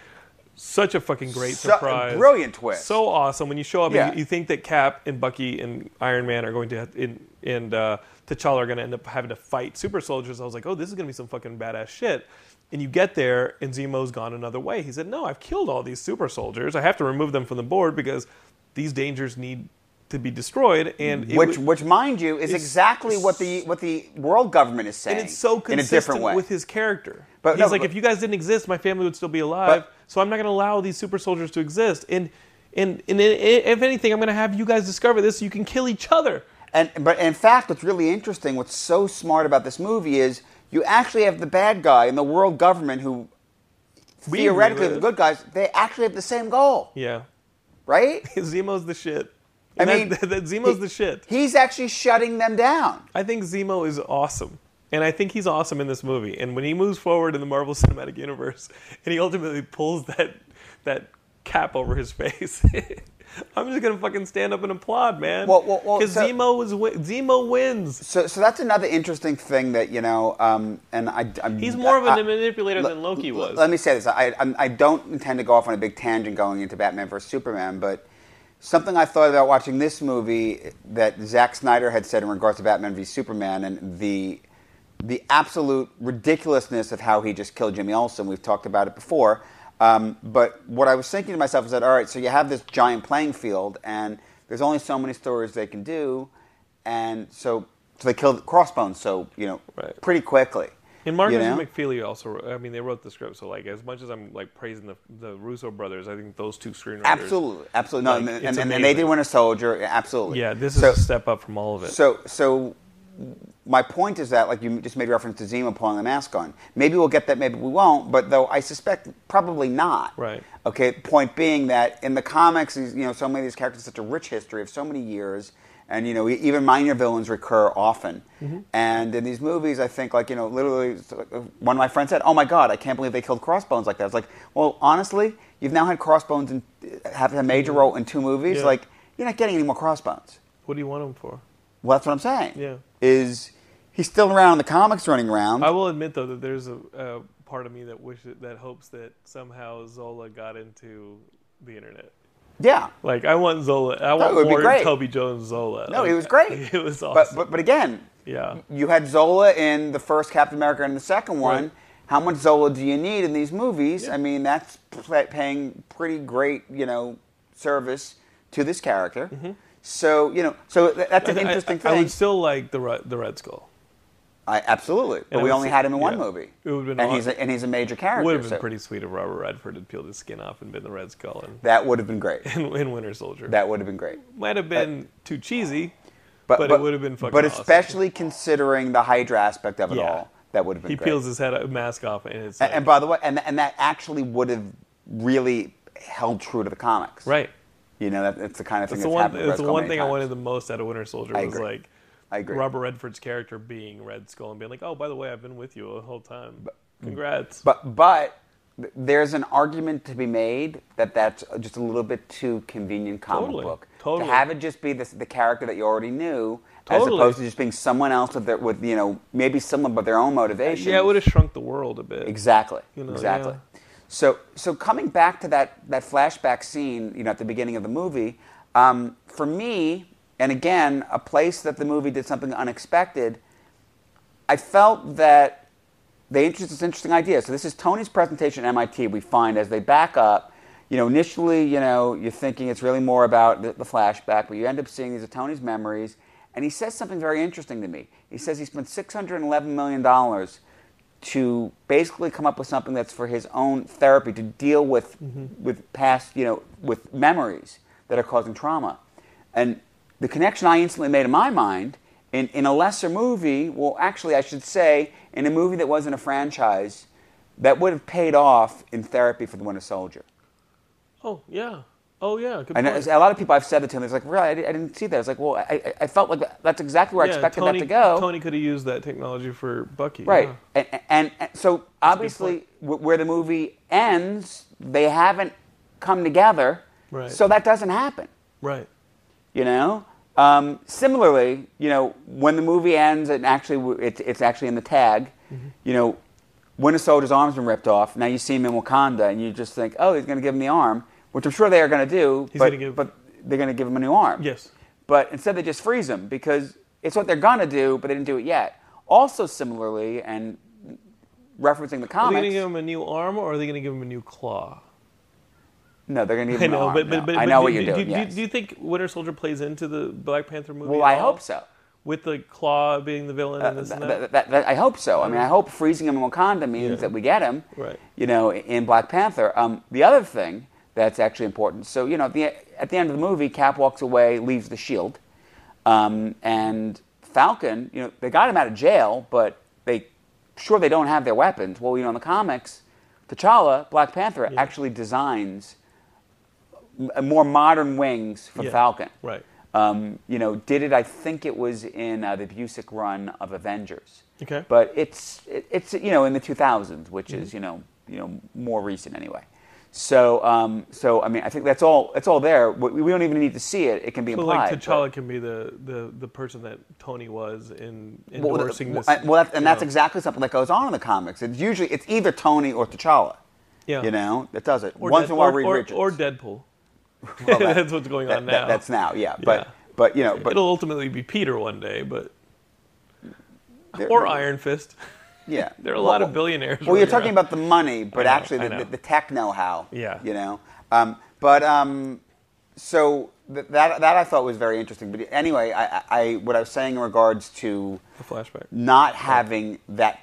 Such a fucking great Su- surprise. brilliant twist. So awesome when you show up Yeah. and you, you think that Cap and Bucky and Iron Man are going to in and uh, T'Challa are going to end up having to fight super soldiers. I was like, oh, this is going to be some fucking badass shit. And you get there and Zemo's gone another way. He said, no, I've killed all these super soldiers. I have to remove them from the board because these dangers need to be destroyed. And which, which, mind you, is exactly what the what the world government is saying. and it's so in a consistent different way. with his character. But He's no, like, but- if you guys didn't exist, my family would still be alive. But- so I'm not going to allow these super soldiers to exist. And and, and if anything, I'm going to have you guys discover this so you can kill each other. And but in fact, what's really interesting, what's so smart about this movie is you actually have the bad guy and the world government who We theoretically the good guys. They actually have the same goal, Yeah, right? Zemo's the shit. I that- mean, that, that Zemo's he- the shit. He's actually shutting them down. I think Zemo is awesome. And I think he's awesome in this movie. And when he moves forward in the Marvel Cinematic Universe and he ultimately pulls that that cap over his face, I'm just gonna fucking stand up and applaud, man. Well, well, well, Because so- Zemo Zemo wins. So, so that's another interesting thing that you know, um, and I, I'm, He's more of a I- manipulator than Loki was. Let me say this: I, I don't intend to go off on a big tangent going into Batman vs Superman, but something I thought about watching this movie that Zack Snyder had said in regards to Batman v Superman and the the absolute ridiculousness of how he just killed Jimmy Olsen. We've talked about it before. Um, but what I was thinking to myself is that, all right, so you have this giant playing field, and there's only so many stories they can do. And so so they killed Crossbones. So you know, Right. pretty quickly. And Markus you know? McFeely also. I mean, they wrote the script, so like as much as I'm like praising the the Russo brothers, I think those two screenwriters. Absolutely, absolutely. No, Like, and, and, and they did win a soldier. Absolutely. Yeah, this is so, a step up from all of it. So, so my point is that, like you just made reference to Zemo pulling the mask on. Maybe we'll get that, maybe we won't. But though I suspect probably not. Right. Okay. Point being that in the comics, you know, so many of these characters have such a rich history of so many years, and you know, even minor villains recur often. Mm-hmm. And in these movies, I think, like you know, literally, one of my friends said, "Oh my God, I can't believe they killed Crossbones like that." It's like, well, honestly, you've now had Crossbones and have a major role in two movies. Yeah. Like, you're not getting any more Crossbones. what do you want them for? Well, that's what I'm saying. Yeah. Is he's still around in the comics running around? I will admit though that there's a, a part of me that wishes that hopes that somehow Zola got into the internet. Yeah. Like I want Zola. I want more. Toby Jones Zola. No, Like, he was great. It was awesome. But, but but again, yeah. you had Zola in the first Captain America and the second one. Right. How much Zola do you need in these movies? Yeah. I mean, that's paying pretty great, you know, service to this character. So you know, so that's an Mm-hmm. I- I- interesting I, thing. would still like the the Red Skull. I, absolutely, but And we only had him in one movie, It would've been and aw- he's a, and he's a major character. Would have been so pretty sweet if Robert Redford had peeled his skin off and been the Red Skull in, That would have been great. in, in Winter Soldier. That would have been great. might have been too cheesy, but, it would have been fucking. But awesome. especially considering the Hydra aspect of it Yeah. all, that would have been he great. peels his head mask off and it's like, and by the way, and, and that actually would have really held true to the comics. right. You know, that, that's the kind of thing That's that's, the one. happened. That's the one thing I wanted the most out of Winter Soldier was like I agree. Robert Redford's character being Red Skull and being like, "Oh, by the way, I've been with you the whole time. Congrats." But but th- there's an argument to be made that that's just a little bit too convenient comic Totally. book. Totally. To have it just be this, the character that you already knew, as opposed to just being someone else with their, with you know maybe someone but their own motivation. yeah, it would have shrunk the world a bit. Exactly. You know, exactly. yeah. So, so coming back to that that flashback scene, you know, at the beginning of the movie, um, for me, and again, a place that the movie did something unexpected. I felt that they introduced this interesting idea. So this is Tony's presentation at MIT. We find as they back up, you know, initially, you know, you're thinking it's really more about the, the flashback, but you end up seeing these are Tony's memories. And he says something very interesting to me. He says he spent $611 million to basically come up with something that's for his own therapy to deal with mm-hmm. with past, you know, with memories that are causing trauma. And the connection I instantly made in my mind in, in a lesser movie, well, actually, I should say, in a movie that wasn't a franchise, that would have paid off in therapy for the Winter Soldier. Oh yeah. Oh yeah. Good And point. a lot of people I've said it to, and it's like, really, I, I didn't see that. It's like, well, I, I- I felt like that's exactly where I expected Tony, that to go. Tony could have used that technology for Bucky. Right. yeah. And, and, and so obviously, where the movie ends, they haven't come together. Right. So that doesn't happen. Right. You know. Um, similarly, you know, when the movie ends, and actually it's, it's actually in the tag. Mm-hmm. You know, Winter Soldier's arm's been ripped off. Now you see him in Wakanda, and you just think, oh, he's going to give him the arm, which I'm sure they are going to do. He's but, give- but they're going to give him a new arm. Yes. But instead, they just freeze him because it's what they're going to do, but they didn't do it yet. Also, similarly, and referencing the Are they comics, going to give him a new arm or are they going to give him a new claw? No, they're going to give I him an know, arm. but, but, no. but I know do, what you're do, doing. Do, yes. do you think Winter Soldier plays into the Black Panther movie? well, I hope so. With the claw being the villain and Uh, this that, and that. that- that- I hope so. I mean, I hope freezing him in Wakanda means Yeah. that we get him. Right. You know, in Black Panther. Um, the other thing that's actually important. So you know, at the, at the end of the movie, Cap walks away, leaves the shield, um, and Falcon. You know, they got him out of jail, but they sure they don't have their weapons. Well, you know, in the comics, T'Challa, Black Panther, Yeah. actually designs more modern wings for Yeah. Falcon. Right. Um, you know, did it? I think it was in uh, the Busiek run of Avengers. Okay. But it's it, it's you know in the 2000s, which Mm-hmm. is you know you know more recent anyway. So um, so I mean I think that's all it's all there. We, we don't even need to see it. It can be So implied. like but- T'Challa can be the, the, the person that Tony was in endorsing well, this. well, that's, and that's know. exactly something that goes on in the comics. It's usually it's either Tony or T'Challa. Yeah. You know that does it. or Once Dead- in a while, or, Reed or, Richards. or Deadpool. Well, that- that's what's going on that- that- now. that's now, yeah. But Yeah. but you know, but It'll ultimately be Peter one day, but or Iron Fist. Yeah, There are a Well, lot of billionaires. Well, you're talking around. about the money, but know, actually the, the, the tech know-how. Yeah. You know, um, but um, so th- that that I thought was very interesting. But anyway, I, I, I what I was saying in regards to The flashback. not having that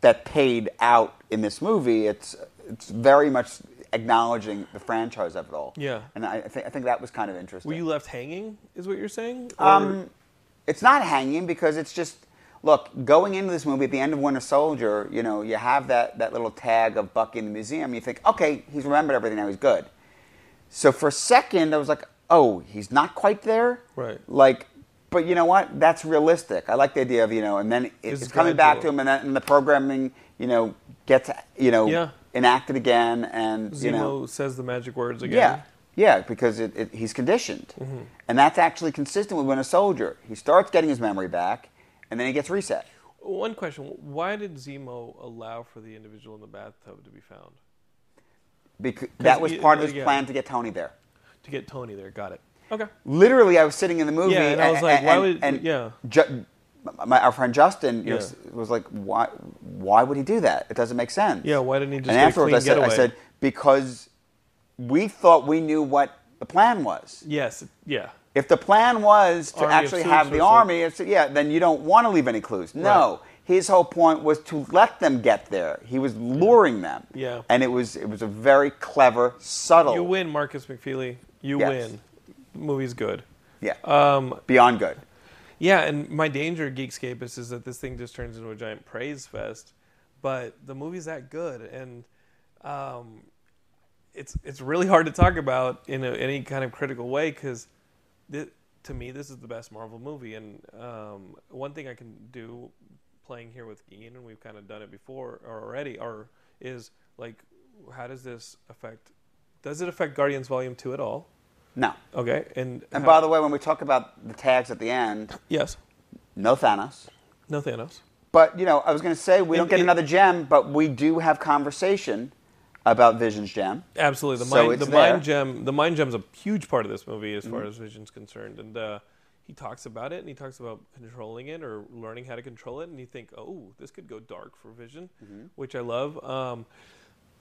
that paid out in this movie, it's it's very much acknowledging the franchise of it all. Yeah. and I, think I think that was kind of interesting. Were you left hanging? Is what you're saying? Or- Um, it's not hanging because it's just look going into this movie at the end of Winter Soldier. You know, you have that that little tag of Bucky in the museum. You think, okay, he's remembered everything now. He's good. So for a second, I was like, oh, he's not quite there. Right. Like, but you know what? That's realistic. I like the idea of you know, and then It's it's, coming back to him, and, then, and the programming, you know, gets you know Yeah. Enacted again, and Zemo you know, says the magic words again. yeah, yeah, because it, it, he's conditioned, mm-hmm. and that's actually consistent with Winter Soldier. He starts getting his memory back, and then he gets reset. One question: Why did Zemo allow for the individual in the bathtub to be found? Because that was he- part of his yeah. plan to get Tony there. To get Tony there. Got it. Okay. Literally, I was sitting in the movie, Yeah, and I was like, why would- and yeah. Ju- my, our friend Justin Yeah. s- was like, why? Why would he do that? It doesn't make sense. Yeah, why didn't he just And afterwards, I said, I said because we thought we knew what the plan was. Yes. Yeah. If the plan was to Army actually have the army, it's, yeah, then you don't want to leave any clues. No, Right. his whole point was to let them get there. He was luring them. Yeah. and it was it was a very clever, subtle. You win, Markus McFeely. You Yes. win. The movie's good. Yeah, Um, beyond good. Yeah, and my danger, Geekscapists, is that this thing just turns into a giant praise fest. But the movie's that good, and um, it's it's really hard to talk about in a, any kind of critical way because, to me, this is the best Marvel movie. And um, one thing I can do, playing here with Ian, and we've kind of done it before or already, or is like, how does this affect? Does it affect Guardians Volume Two at all? No. Okay, and And by the way, when we talk about the tags at the end, yes, no Thanos. no Thanos. But you know, I was going to say we don't get another gem, but we do have conversation about Vision's gem. Absolutely, the So mind, it's the there. mind gem, the mind gem's a huge part of this movie as Mm-hmm. far as Vision's concerned, and uh, he talks about it, and he talks about controlling it or learning how to control it, and you think, oh, this could go dark for Vision, Mm-hmm. which I love. Um,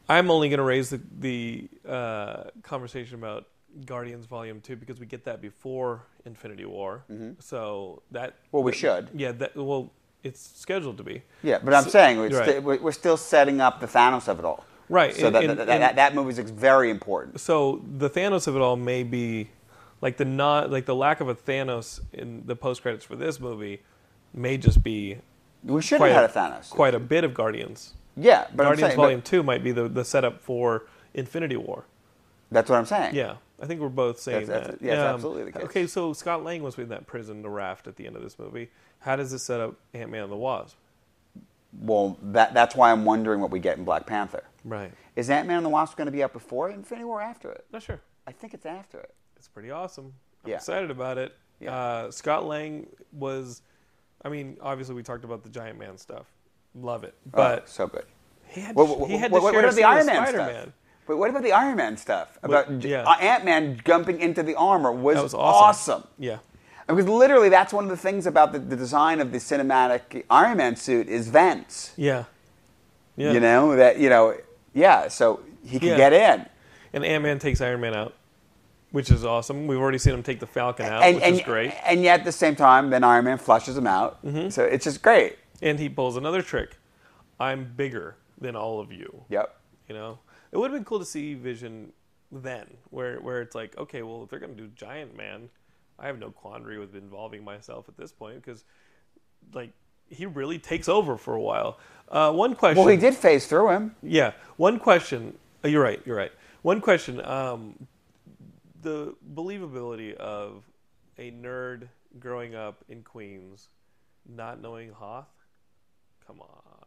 I'm only going to raise the, the uh, conversation about Guardians Volume Two because we get that before Infinity War, so that Mm-hmm. Well, we that- should. yeah, that well, it's scheduled to be. Yeah, but I'm saying we're, right. sti- we're still setting up the Thanos of it all. Right, So and- that, and- that, and- that, that movie is very important. so the Thanos of it all may be like the not like the lack of a Thanos in the post credits for this movie may just be We should have had a Thanos. quite a bit of Guardians. Yeah, but I'm Guardians saying, but Volume Two might be the, the setup for Infinity War. that's what I'm saying. Yeah, I think we're both saying That's- that. that's- yes, absolutely the case. Okay, so Scott Lang was in that prison, the raft, at the end of this movie. How does this set up Ant Man and the Wasp? Well, that, that's why I'm wondering what we get in Black Panther. Right. Is Ant Man and the Wasp going to be out before Infinity War or after it? Not sure. I think it's after it. It's pretty awesome. I'm Yeah. excited about it. Yeah. Uh, Scott Lang was, I mean, obviously we talked about the Giant Man stuff. Love it, but oh, so good. he had, What, to, what, he had what, to what share about a the Iron Man Spider-Man. stuff? Wait, what about the Iron Man stuff? About yeah. uh, Ant Man jumping into the armor was, That was awesome. awesome. Yeah, Because literally, that's one of the things about the, the design of the cinematic Iron Man suit is vents. yeah, yeah. You know that you know, yeah. So he can Yeah. get in, and Ant Man takes Iron Man out, which is awesome. We've already seen him take the Falcon out, and which and is great. and yet at the same time, then Iron Man flushes him out. Mm-hmm. So it's just great. And he pulls another trick. I'm bigger than all of you. Yep. You know, it would have been cool to see Vision then, where where it's like, okay, well, if they're gonna do Giant Man, I have no quandary with involving myself at this point because, like, he really takes over for a while. Uh, one question. Well, he did phase through him. Yeah. One question. uh, You're right. You're right. One question. Um, the believability of a nerd growing up in Queens, not knowing Hoth. Come on.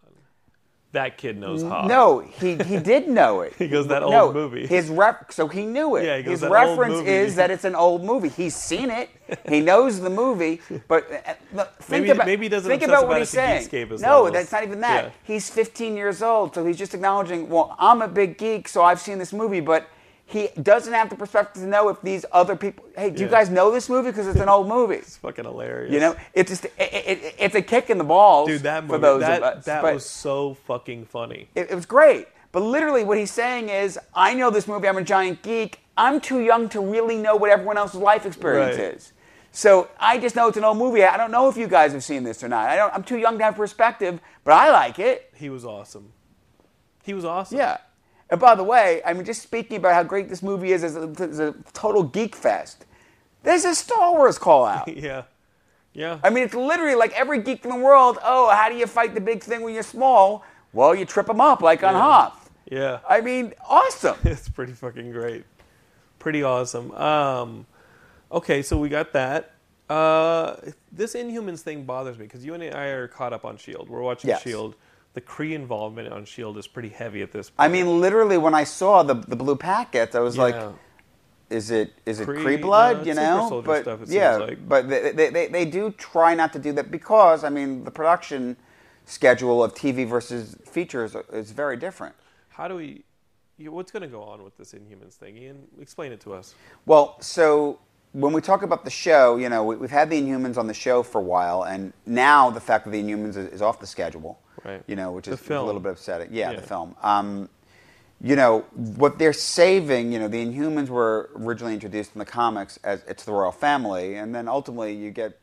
That kid knows Hoth. No, he, he did know it. He goes, "That no, old movie." His rep, so he knew it. Yeah, he goes, his "That old reference movie." is that it's an old movie. He's seen it. He knows the movie. But uh, think Maybe- about maybe he doesn't think about about what he's saying. No, levels. that's not even that. Yeah. He's 15 years old, so he's just acknowledging. Well, I'm a big geek, so I've seen this movie, but. He doesn't have the perspective to know if these other people. Hey, do you guys know this movie? Because it's an old movie. It's fucking hilarious. You know, it's just it, it, it's a kick in the balls. dude, that movie, for those that, of us. that was so fucking funny. it, it was great. But literally, what he's saying is, I know this movie. I'm a giant geek. I'm too young to really know what everyone else's life experience Right. is. So I just know it's an old movie. I don't know if you guys have seen this or not. I don't, I'm too young to have perspective, but I like it. He was awesome. He was awesome. Yeah. And by the way, I mean, just speaking about how great this movie is as a, as a total geek fest, there's a Star Wars call out. Yeah. Yeah. I mean, it's literally like every geek in the world. Oh, how do you fight the big thing when you're small? Well, you trip them up like on Yeah. Hoth. yeah. I mean, awesome. it's pretty fucking great. Pretty awesome. Um, okay, so we got that. Uh, this Inhumans thing bothers me because you and I are caught up on Shield. We're watching Yes. Shield. The Kree involvement on Shield is pretty heavy at this point. I mean, literally, when I saw the the blue packets, I was like, "Is it is it Kree, Kree uh, blood?" no, you know, but stuff, it seems yeah, like. but they, they, they, do try not to do that because I mean, the production schedule of TV versus features is very different. how do we? What's going to go on with this Inhumans thing? Ian, explain it to us. Well, so when we talk about the show, you know, we, we've had the Inhumans on the show for a while, and now the fact that the Inhumans is, is off the schedule, Right. you know, which The is a little bit upsetting. Yeah, Yeah. the film. Um, you know, what they're saving, you know, the Inhumans were originally introduced in the comics as it's the royal family, and then ultimately you get.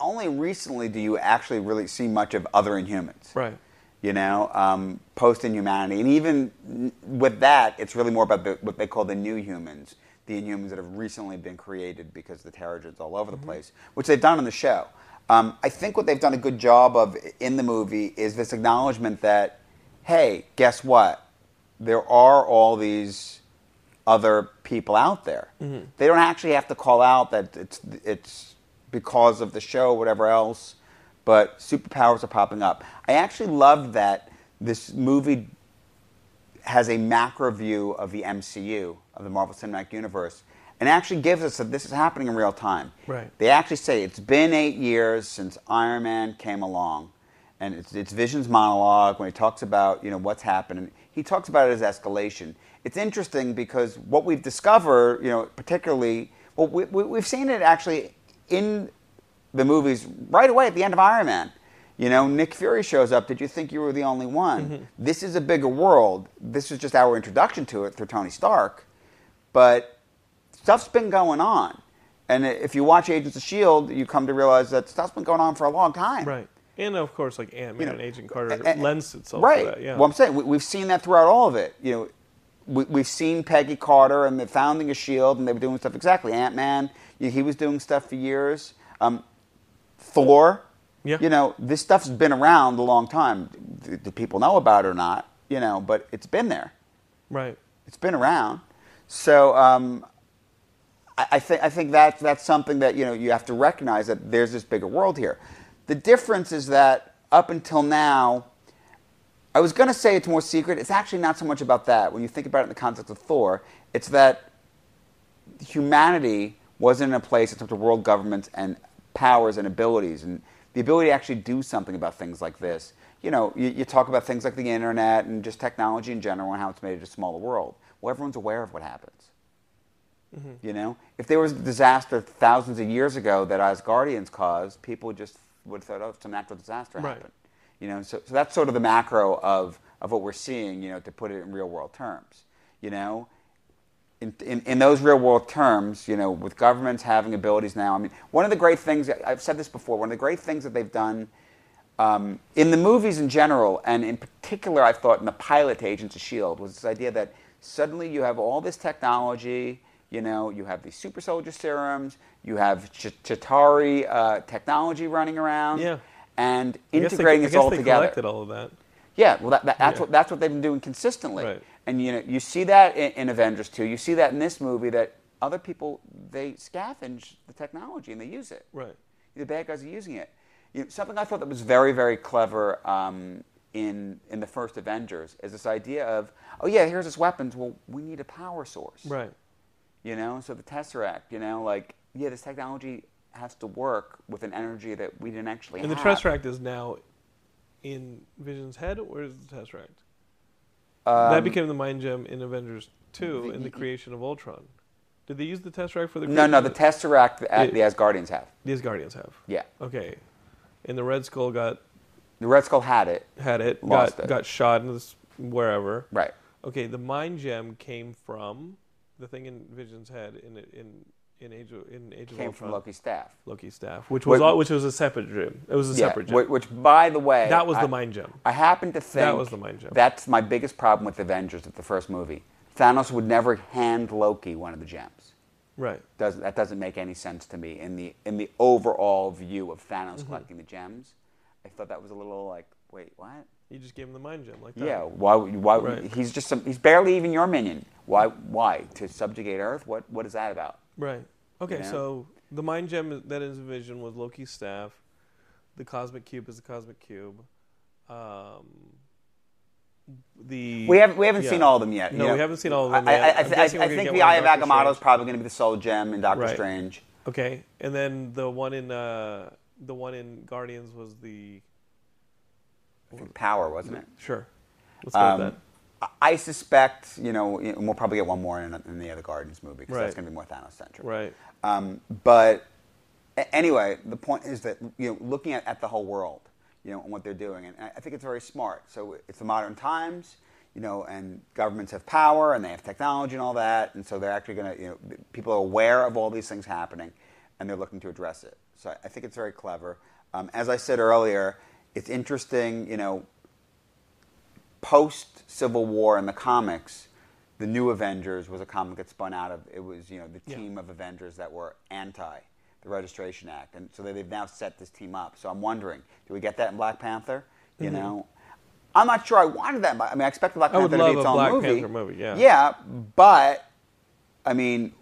Only recently do you actually really see much of other Inhumans Right. you know, um, post inhumanity. And even with that, it's really more about the, what they call the new humans, the inhumans that have recently been created because the Terrigens all over the place, which they've done in the show. Um, I think what they've done a good job of in the movie is this acknowledgement that, hey, guess what? There are all these other people out there. They don't actually have to call out that it's it's because of the show, whatever else, but superpowers are popping up. I actually love that this movie has a macro view of the MCU of the Marvel Cinematic Universe, and actually gives us that this is happening in real time. Right. They actually say it's been eight years since Iron Man came along, and it's, it's Vision's monologue when he talks about you know what's happening. He talks about it as escalation. It's interesting because what we've discovered, you know, particularly, well, we, we, we've seen it actually in the movies right away at the end of Iron Man. You know, Nick Fury shows up. Did you think you were the only one? Mm-hmm. This is a bigger world. This is just our introduction to it through Tony Stark. But stuff's been going on. And if you watch Agents of S.H.I.E.L.D., you come to realize that stuff's been going on for a long time. Right. And of course, like Ant Man You know, and Agent Carter a- a- lends itself right. to that. Yeah. Well, I'm saying we, we've seen that throughout all of it. You know, we, we've seen Peggy Carter and the founding of Shield, and they were doing stuff exactly. Ant Man, he was doing stuff for years. Um, Thor, Yeah. you know, this stuff's been around a long time. Do, do people know about it or not? You know, but it's been there. right. It's been around. So um, I, think I think that that's something that you know you have to recognize that there's this bigger world here. The difference is that up until now, I was going to say it's more secret. It's actually not so much about that. When you think about it in the context of Thor, it's that humanity wasn't in a place in terms of world governments and powers and abilities and the ability to actually do something about things like this. You know, you, you talk about things like the internet and just technology in general and how it's made it a smaller world. Well, everyone's aware of what happens. You know, if there was a disaster thousands of years ago that Asgardians caused, people just would have thought, oh, some natural disaster Right. happened. You know, so, so that's sort of the macro of, of what we're seeing, you know, to put it in real world terms. You know, in, in, in those real world terms, you know, with governments having abilities now, I mean, one of the great things, I've said this before, one of the great things that they've done um, in the movies in general, and in particular, I thought in the pilot to Agents of S.H.I.E.L.D., was this idea that suddenly you have all this technology, you know, you have these super soldier serums, you have Ch- Chitauri uh, technology running around, Yeah. and I guess they- integrating this all they together. collected all of that. Yeah, well, that, that, that's Yeah. what that's what they've been doing consistently. Right. And you know, you see that in, in Avengers 2. You see that in this movie that other people they scavenge the technology and they use it. Right. The bad guys are using it. You know, something I thought that was very very clever um, in in the first Avengers is this idea of oh yeah here's this weapons well we need a power source Right. You know so the Tesseract you know like yeah this technology has to work with an energy that we didn't actually And the. Tesseract is now in Vision's head. or is the Tesseract? Um, that became the Mind Gem in Avengers 2 in the creation of Ultron. Did they use the Tesseract for the no no the Tesseract It- the Asgardians have The Asgardians have. yeah Okay. And the Red Skull got The Red Skull had it. had it, Lost got it. got shot in this wherever. Right. Okay, the Mind Gem came from the thing in Vision's head in in in Age of in Age of Came Ultron. from Loki's staff. Loki's staff, which was Wait- all, which was a separate gem. It was a Yeah, separate gem. which, by the way, that was I- the mind gem. I happen to think that was the mind gem. That's my biggest problem with Avengers at the first movie. Thanos would never hand Loki one of the gems. Right. Doesn't that doesn't make any sense to me in the in the overall view of Thanos Mm-hmm. collecting the gems? I thought that was a little like, wait, what? You just gave him the mind gem like that. Yeah, why? Why? Right. He's just some, he's barely even your minion. Why? Why to subjugate Earth? What? What is that about? Right. Okay, know? so the mind gem that is Vision was Loki's staff. The cosmic cube is the cosmic cube. Um, the We haven't we haven't yeah. seen all of them yet. you No, know. we haven't seen all of them I, yet. I, I, th- I think the Eye of Agamotto is probably going to be the soul gem in Doctor Right. Strange. Okay, and then the one in uh, the one in Guardians was the Power, wasn't it? sure. Let's go Um, with that. I- I suspect, you know, and we'll probably get one more in, in the other Guardians movie because that's going to be more Thanos centric. Right. Um, but anyway, the point is that you know, looking at, at the whole world, you know, and what they're doing, and I think it's very smart. So it's the modern times, you know, and governments have power and they have technology and all that, and so they're actually going to, you know, people are aware of all these things happening, and they're looking to address it. So I- I think it's very clever. Um, as I said earlier, it's interesting, you know, post Civil War in the comics, the New Avengers was a comic that spun out of it was you know the Yeah. team of Avengers that were anti the Registration Act, and so they, they've now set this team up. So I'm wondering, do we get that in Black Panther? You Mm-hmm. know, I'm not sure I wanted that. I mean, I expected Black I Panther to be its a own Black movie. Panther movie, yeah. Yeah, but I mean,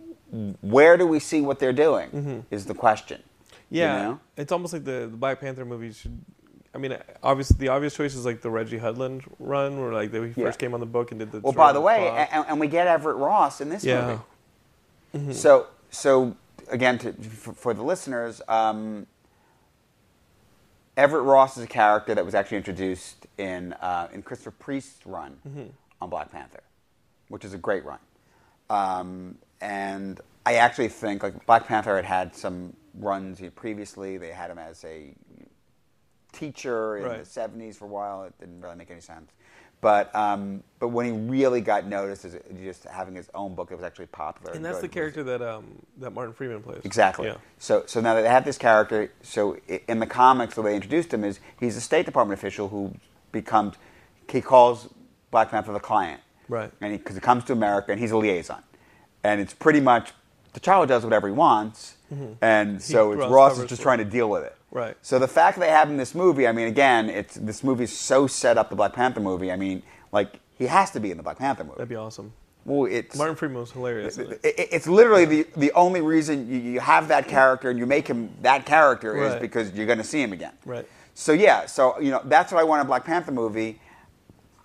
where do we see what they're doing? Is the question. you Yeah, know? it's almost like the, the Black Panther movie should. I mean, obviously, the obvious choice is like the Reggie Hudlin run, where like they, he Yeah. first came on the book and did the. Well, by the way, and, and we get Everett Ross in this Yeah. movie. So, so again, to, for, for the listeners, um, Everett Ross is a character that was actually introduced in uh, in Christopher Priest's run on Black Panther, which is a great run. Um, and I actually think like Black Panther had had some runs previously. They had him as a teacher in Right. the '70s for a while. It didn't really make any sense. But um, but when he really got noticed as just having his own book that was actually popular, and that's the character that um that Martin Freeman plays. Exactly. Yeah. So, so now that they have this character, so in the comics, the way they introduced him is he's a State Department official who becomes, he calls Black Panther the client. Right. And because he, comes to America and he's a liaison. And it's pretty much, T'Challa does whatever he wants. And so it's, Ross is just trying to deal with it. Right. So the fact that they have him in this movie, I mean, again, it's this movie is so set up the Black Panther movie. I mean, like he has to be in the Black Panther movie. That'd be awesome. well, it's Martin Freeman was hilarious. it. it- it- it's literally the, the only reason you, you have that character and you make him that character is because you're going to see him again. Right. So yeah, so you know that's what I want in a Black Panther movie.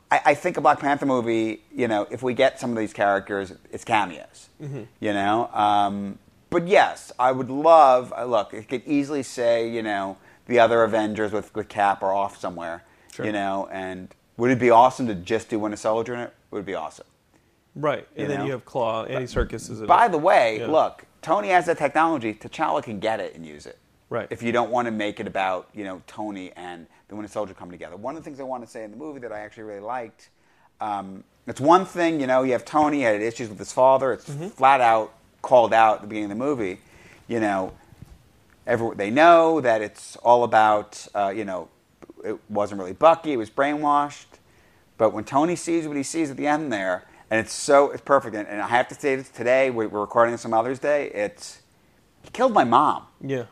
I, I think a Black Panther movie, you know, if we get some of these characters, it's cameos. Mm-hmm. You know, um, but yes, I would love. uh, Look, it could easily say, you know, the other Avengers with, with Cap are off somewhere. Sure. You know, and would it be awesome to just do Winter Soldier in it? It would be awesome. Right. And You then know? you have Claw. Andy Serkis is By it. the way, Yeah. look, Tony has that technology. T'Challa can get it and use it. Right. If you don't want to make it about, you know, Tony and the Winter Soldier coming together. One of the things I want to say in the movie that I actually really liked, um, it's one thing, you know, you have Tony had issues with his father. It's Mm-hmm. flat out called out at the beginning of the movie. You know, every, they know that it's all about, uh, you know, it wasn't really Bucky. It was brainwashed. But when Tony sees what he sees at the end there, and it's so it's perfect. And, and I have to say this today. We're, we're recording this on Mother's Day. It's he killed my mom. Yeah.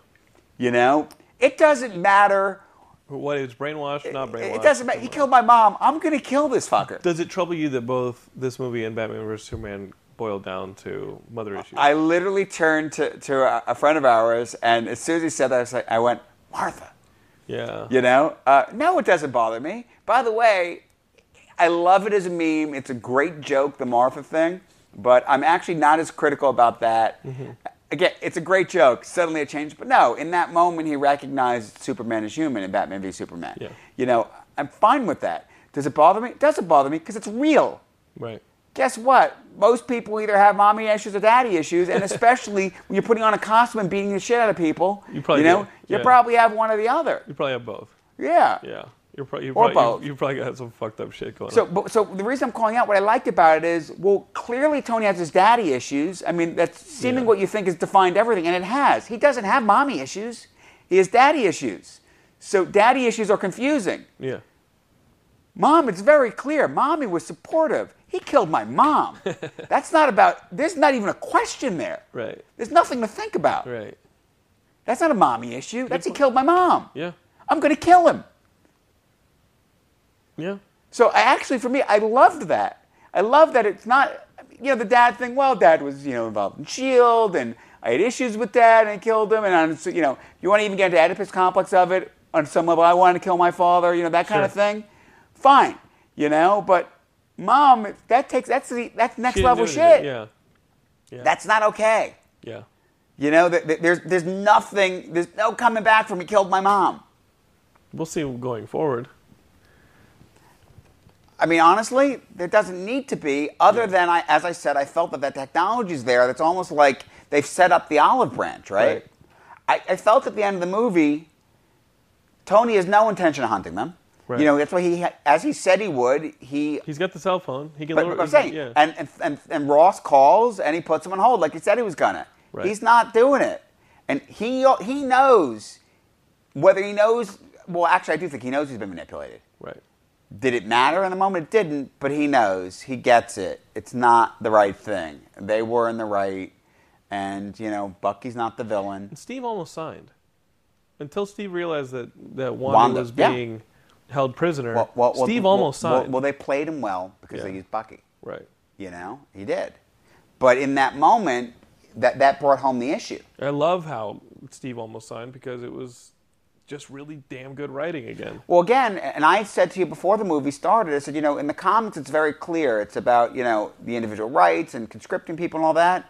You know, it doesn't matter. What is brainwashed? Not brainwashed. It doesn't matter. He killed my mom. I'm gonna kill this fucker. Does it trouble you that both this movie and Batman vs Superman boil down to mother issues? I literally turned to, to a, friend of ours, and as soon as he said that, I, was like, I went, Martha. yeah. You know, uh, no, it doesn't bother me. By the way, I love it as a meme. It's a great joke, the Martha thing, but I'm actually not as critical about that. Again, it's a great joke. Suddenly it changed, but no, in that moment he recognized Superman as human in Batman v Superman. Yeah. You know, I'm fine with that. Does it bother me? It doesn't bother me because it's real. Right. Guess what? Most people either have mommy issues or daddy issues, and especially when you're putting on a costume and beating the shit out of people, You probably know, do, you yeah. probably have one or the other. You probably have both. Yeah. Yeah. You're pro- you Or probably, both. You, you probably got some fucked up shit going So, on. but, so the reason I'm calling out what I liked about it is, well, clearly Tony has his daddy issues. I mean, that's seeming Yeah. what you think has defined everything, and it has. He doesn't have mommy issues. He has daddy issues. So, daddy issues are confusing. Yeah. Mom, it's very clear. Mommy was supportive. He killed my mom. That's not about. There's not even a question there. Right. There's nothing to think about. Right. That's not a mommy issue. That's he killed my mom. Yeah. I'm going to kill him. Yeah. So I actually, for me, I loved that. I love that it's not, you know, the dad thing. Well, dad was, you know, involved in Shield, and I had issues with dad, and I killed him. And on, so, you know, you want to even get into Oedipus complex of it on some level. I wanted to kill my father, you know, that kind of Sure. thing. Fine, you know, but mom, that takes that's the that's next level shit. Yeah. Yeah. That's not okay. yeah. You know, th- th- there's there's nothing, there's no coming back from he killed my mom. We'll see going forward. I mean, honestly, there doesn't need to be, other than I, as I said, I felt that that technology's there. That's almost like they've set up the olive branch, right? I, I felt at the end of the movie, Tony has no intention of hunting them. Right. You know, that's why he, as he said he would, he. He's got the cell phone. He can. But, lower- but I'm saying, yeah. and, and, and and Ross calls and he puts him on hold like he said he was gonna. Right. He's not doing it, and he he knows whether he knows. Well, actually, I do think he knows he's been manipulated. right. Did it matter in the moment? It didn't, but he knows. He gets it. It's not the right thing. They were in the right, and you know, Bucky's not the villain. And Steve almost signed until Steve realized that that Wanda, Wanda, was yeah. Held prisoner. Well, well, well, Steve almost signed. Well, they played him well because they used Bucky. right. You know, he did. But in that moment, that that brought home the issue. I love how Steve almost signed because it was just really damn good writing again. Well, again, and I said to you before the movie started, I said, you know, in the comics, it's very clear. It's about, you know, the individual rights and conscripting people and all that.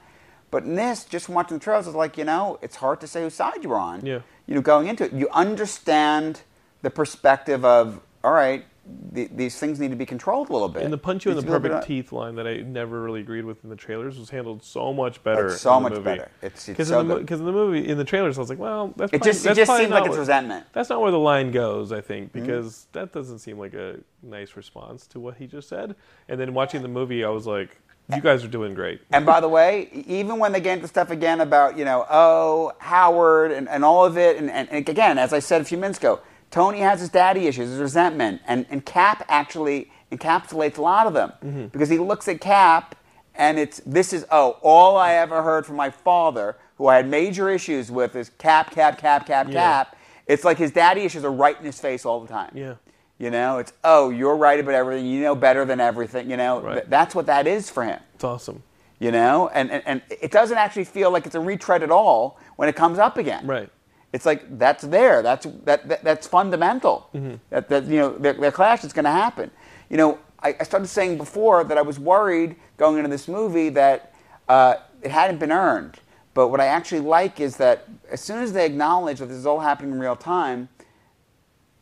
But in this, just watching the trailers, it's like, you know, it's hard to say whose side you're on. Yeah. You know, going into it, you understand the perspective of, all right, the, these things need to be controlled a little bit. And the punch you in the to be a little perfect teeth line that I never really agreed with in the trailers was handled so much better. It's so in the much movie. better. It's- because so in, the mo- good. 'cause in the movie, in the trailers, I was like, well, that's It probably, just- it just seemed like it's where- resentment. That's not where the line goes, I think, Mm-hmm. because that doesn't seem like a nice response to what he just said. And then watching the movie, I was like, you guys are doing great. And by the way, even when they get into stuff again about, you know, oh, Howard and, and all of it, and, and, and again, as I said a few minutes ago, Tony has his daddy issues, his resentment, and, and Cap actually encapsulates a lot of them Mm-hmm. because he looks at Cap and it's this is oh all I ever heard from my father, who I had major issues with, is Cap, Cap, Cap, Cap, Yeah. Cap. It's like his daddy issues are right in his face all the time. Yeah. You know, it's oh you're right about everything, you know better than everything. You know, Right. Th- that's what that is for him It's awesome. you know and, and, and it doesn't actually feel like it's a retread at all when it comes up again Right. It's like that's there. That's that, that that's fundamental. Mm-hmm. that, that you know their, their clash is going to happen. You know I, I started saying before that i was worried going into this movie that uh, it hadn't been earned. But what i actually like is that as soon as they acknowledge that this is all happening in real time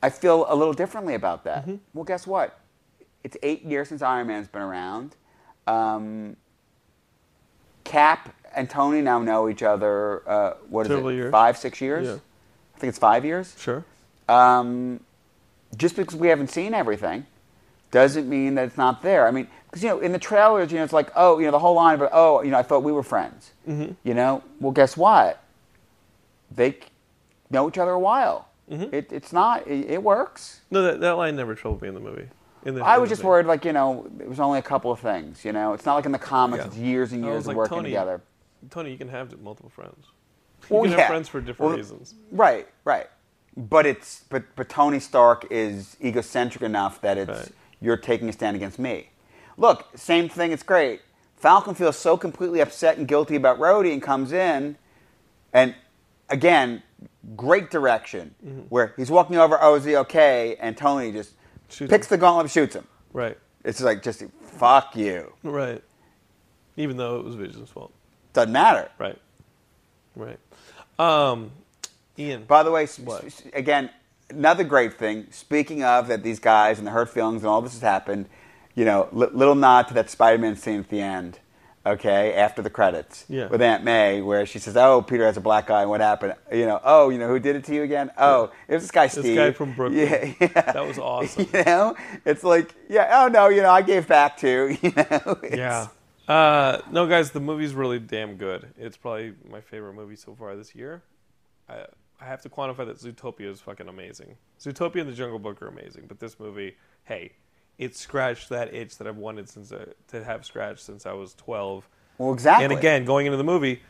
i feel a little differently about that. Mm-hmm. well guess what? It's eight years since iron man's been around. Um, Cap and Tony now know each other. Uh, what is it? years. Five, six years. Yeah. I think it's five years. Sure. Um, just because we haven't seen everything doesn't mean that it's not there. I mean, because you know, in the trailers, you know, it's like, oh, you know, the whole line about, oh, you know, I thought we were friends. Mm-hmm. You know, well, guess what? They know each other a while. Mm-hmm. It, it's not. It, it works. No, that, that line never troubled me in the movie. In the, I was just thing. worried, like you know, it was only a couple of things. You know, it's not like in the comics, Yeah. it's years and years of like, working Tony, together. Tony, you can have multiple friends. You Well, can yeah. have friends for different Well, reasons. Right, right. But it's but but Tony Stark is egocentric enough that it's Right. you're taking a stand against me. Look, same thing. It's great. Falcon feels so completely upset and guilty about Rhodey and comes in, and again, great direction Mm-hmm. where he's walking over. Oh, is he okay? And Tony just Shoots picks him. the gauntlet, and shoots him. Right. It's like just fuck you. Right. Even though it was Vision's fault. Doesn't matter. Right. Right. Um, Ian. By the way, What? again, another great thing. Speaking of that, these guys and the hurt feelings and all this has happened. You know, li- little nod to that Spider-Man scene at the end. Okay, after the credits, Yeah. with Aunt May, where she says, "Oh, Peter has a black eye. and What happened? You know, oh, you know who did it to you again? Oh, it was this guy Steve. This guy from Brooklyn. Yeah, yeah. That was awesome. You know, it's like, yeah, oh no, you know, I gave back too. You know, It's- Yeah. Uh, no, guys, the movie's really damn good. It's probably my favorite movie so far this year. I, I have to quantify that Zootopia is fucking amazing. Zootopia and The Jungle Book are amazing, but this movie, hey, it scratched that itch that I've wanted since I, to have scratched since I was 12. Well, exactly. And again, going into the movie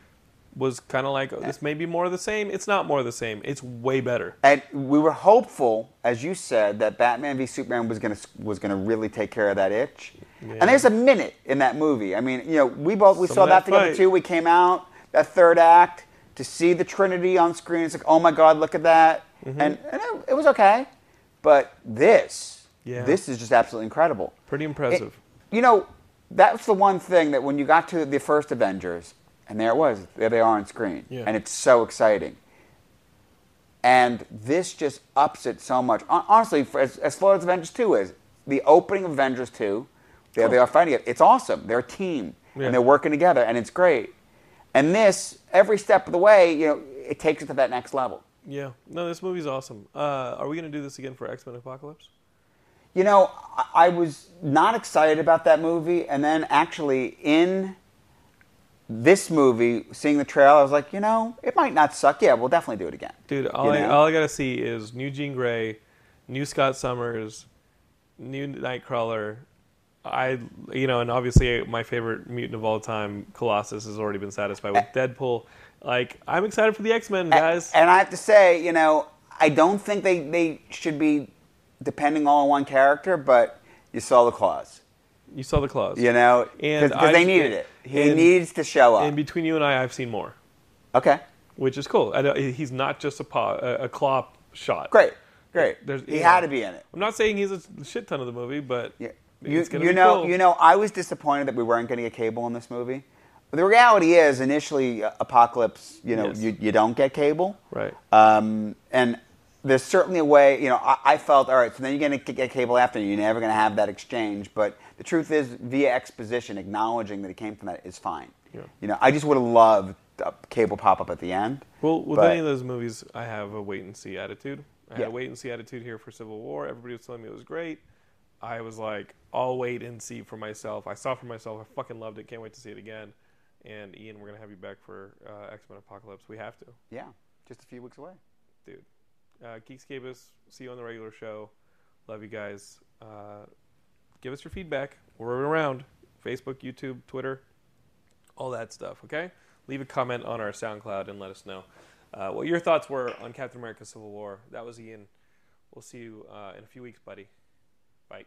was kind of like, oh, this may be more of the same. It's not more of the same. It's way better. And we were hopeful, as you said, that Batman v Superman was gonna was gonna really take care of that itch. And there's a minute in that movie. I mean, you know, we both we Some saw that, that together too. We came out that third act to see the Trinity on screen. It's like, oh my God, look at that. Mm-hmm. And, and it, it was okay, but this, Yeah. this is just absolutely incredible. Pretty impressive. It- you know, that's the one thing that when you got to the first Avengers, and there it was, there they are on screen, Yeah. and it's so exciting. And this just ups it so much. Honestly, for, as, as far as Avengers 2 is, the opening of Avengers 2, there they are fighting it. It's awesome. They're a team, Yeah. and they're working together, and it's great. And this, every step of the way, you know, it takes it to that next level. yeah. No, this movie's awesome. Uh, are we going to do this again for X Men Apocalypse? You know, I, I was not excited about that movie, and then actually in this movie, seeing the trailer, I was like, you know, it might not suck. Yeah, we'll definitely do it again. Dude, all, You I, all I gotta see is new Jean Grey, new Scott Summers, new Nightcrawler. I, you know, and obviously my favorite mutant of all time, Colossus, has already been satisfied with Deadpool. Like, I'm excited for the X Men, guys. And I have to say, you know, I don't think they, they should be depending all on one character, but you saw the claws. You saw the claws. You know, And because they needed it. He and- needs to show up. And between you and I, I've seen more, okay, which is cool. I don't, he's not just a paw, a, a claw shot. great, great. There's- he had to be in it. I'm not saying he's a shit ton of the movie, but Yeah. You, it's gonna you be know, cool. you know, I was disappointed that we weren't getting a cable in this movie. But the reality is, initially, uh, Apocalypse, you know, Yes. you, you don't get cable. Right. Um, and there's certainly a way, you know, I, I felt, all right, so then you're going to get cable after, you're never going to have that exchange. But the truth is, via exposition, acknowledging that it came from that is fine. Yeah. You know, I just would have loved a cable pop up at the end. Well, with but- any of those movies, I have a wait and see attitude. I had Yeah. a wait and see attitude here for Civil War. Everybody was telling me it was great. I was like, I'll wait and see for myself. I saw for myself. I fucking loved it. Can't wait to see it again. And Ian, we're gonna have you back for uh, X Men Apocalypse. We have to, Yeah, just a few weeks away. dude. Uh, Geekscapists, see you on the regular show. Love you guys. Uh, give us your feedback. We're around Facebook, YouTube, Twitter, all that stuff. Okay, leave a comment on our SoundCloud and let us know uh, what your thoughts were on Captain America: Civil War. That was Ian. We'll see you uh, in a few weeks, buddy. Bye.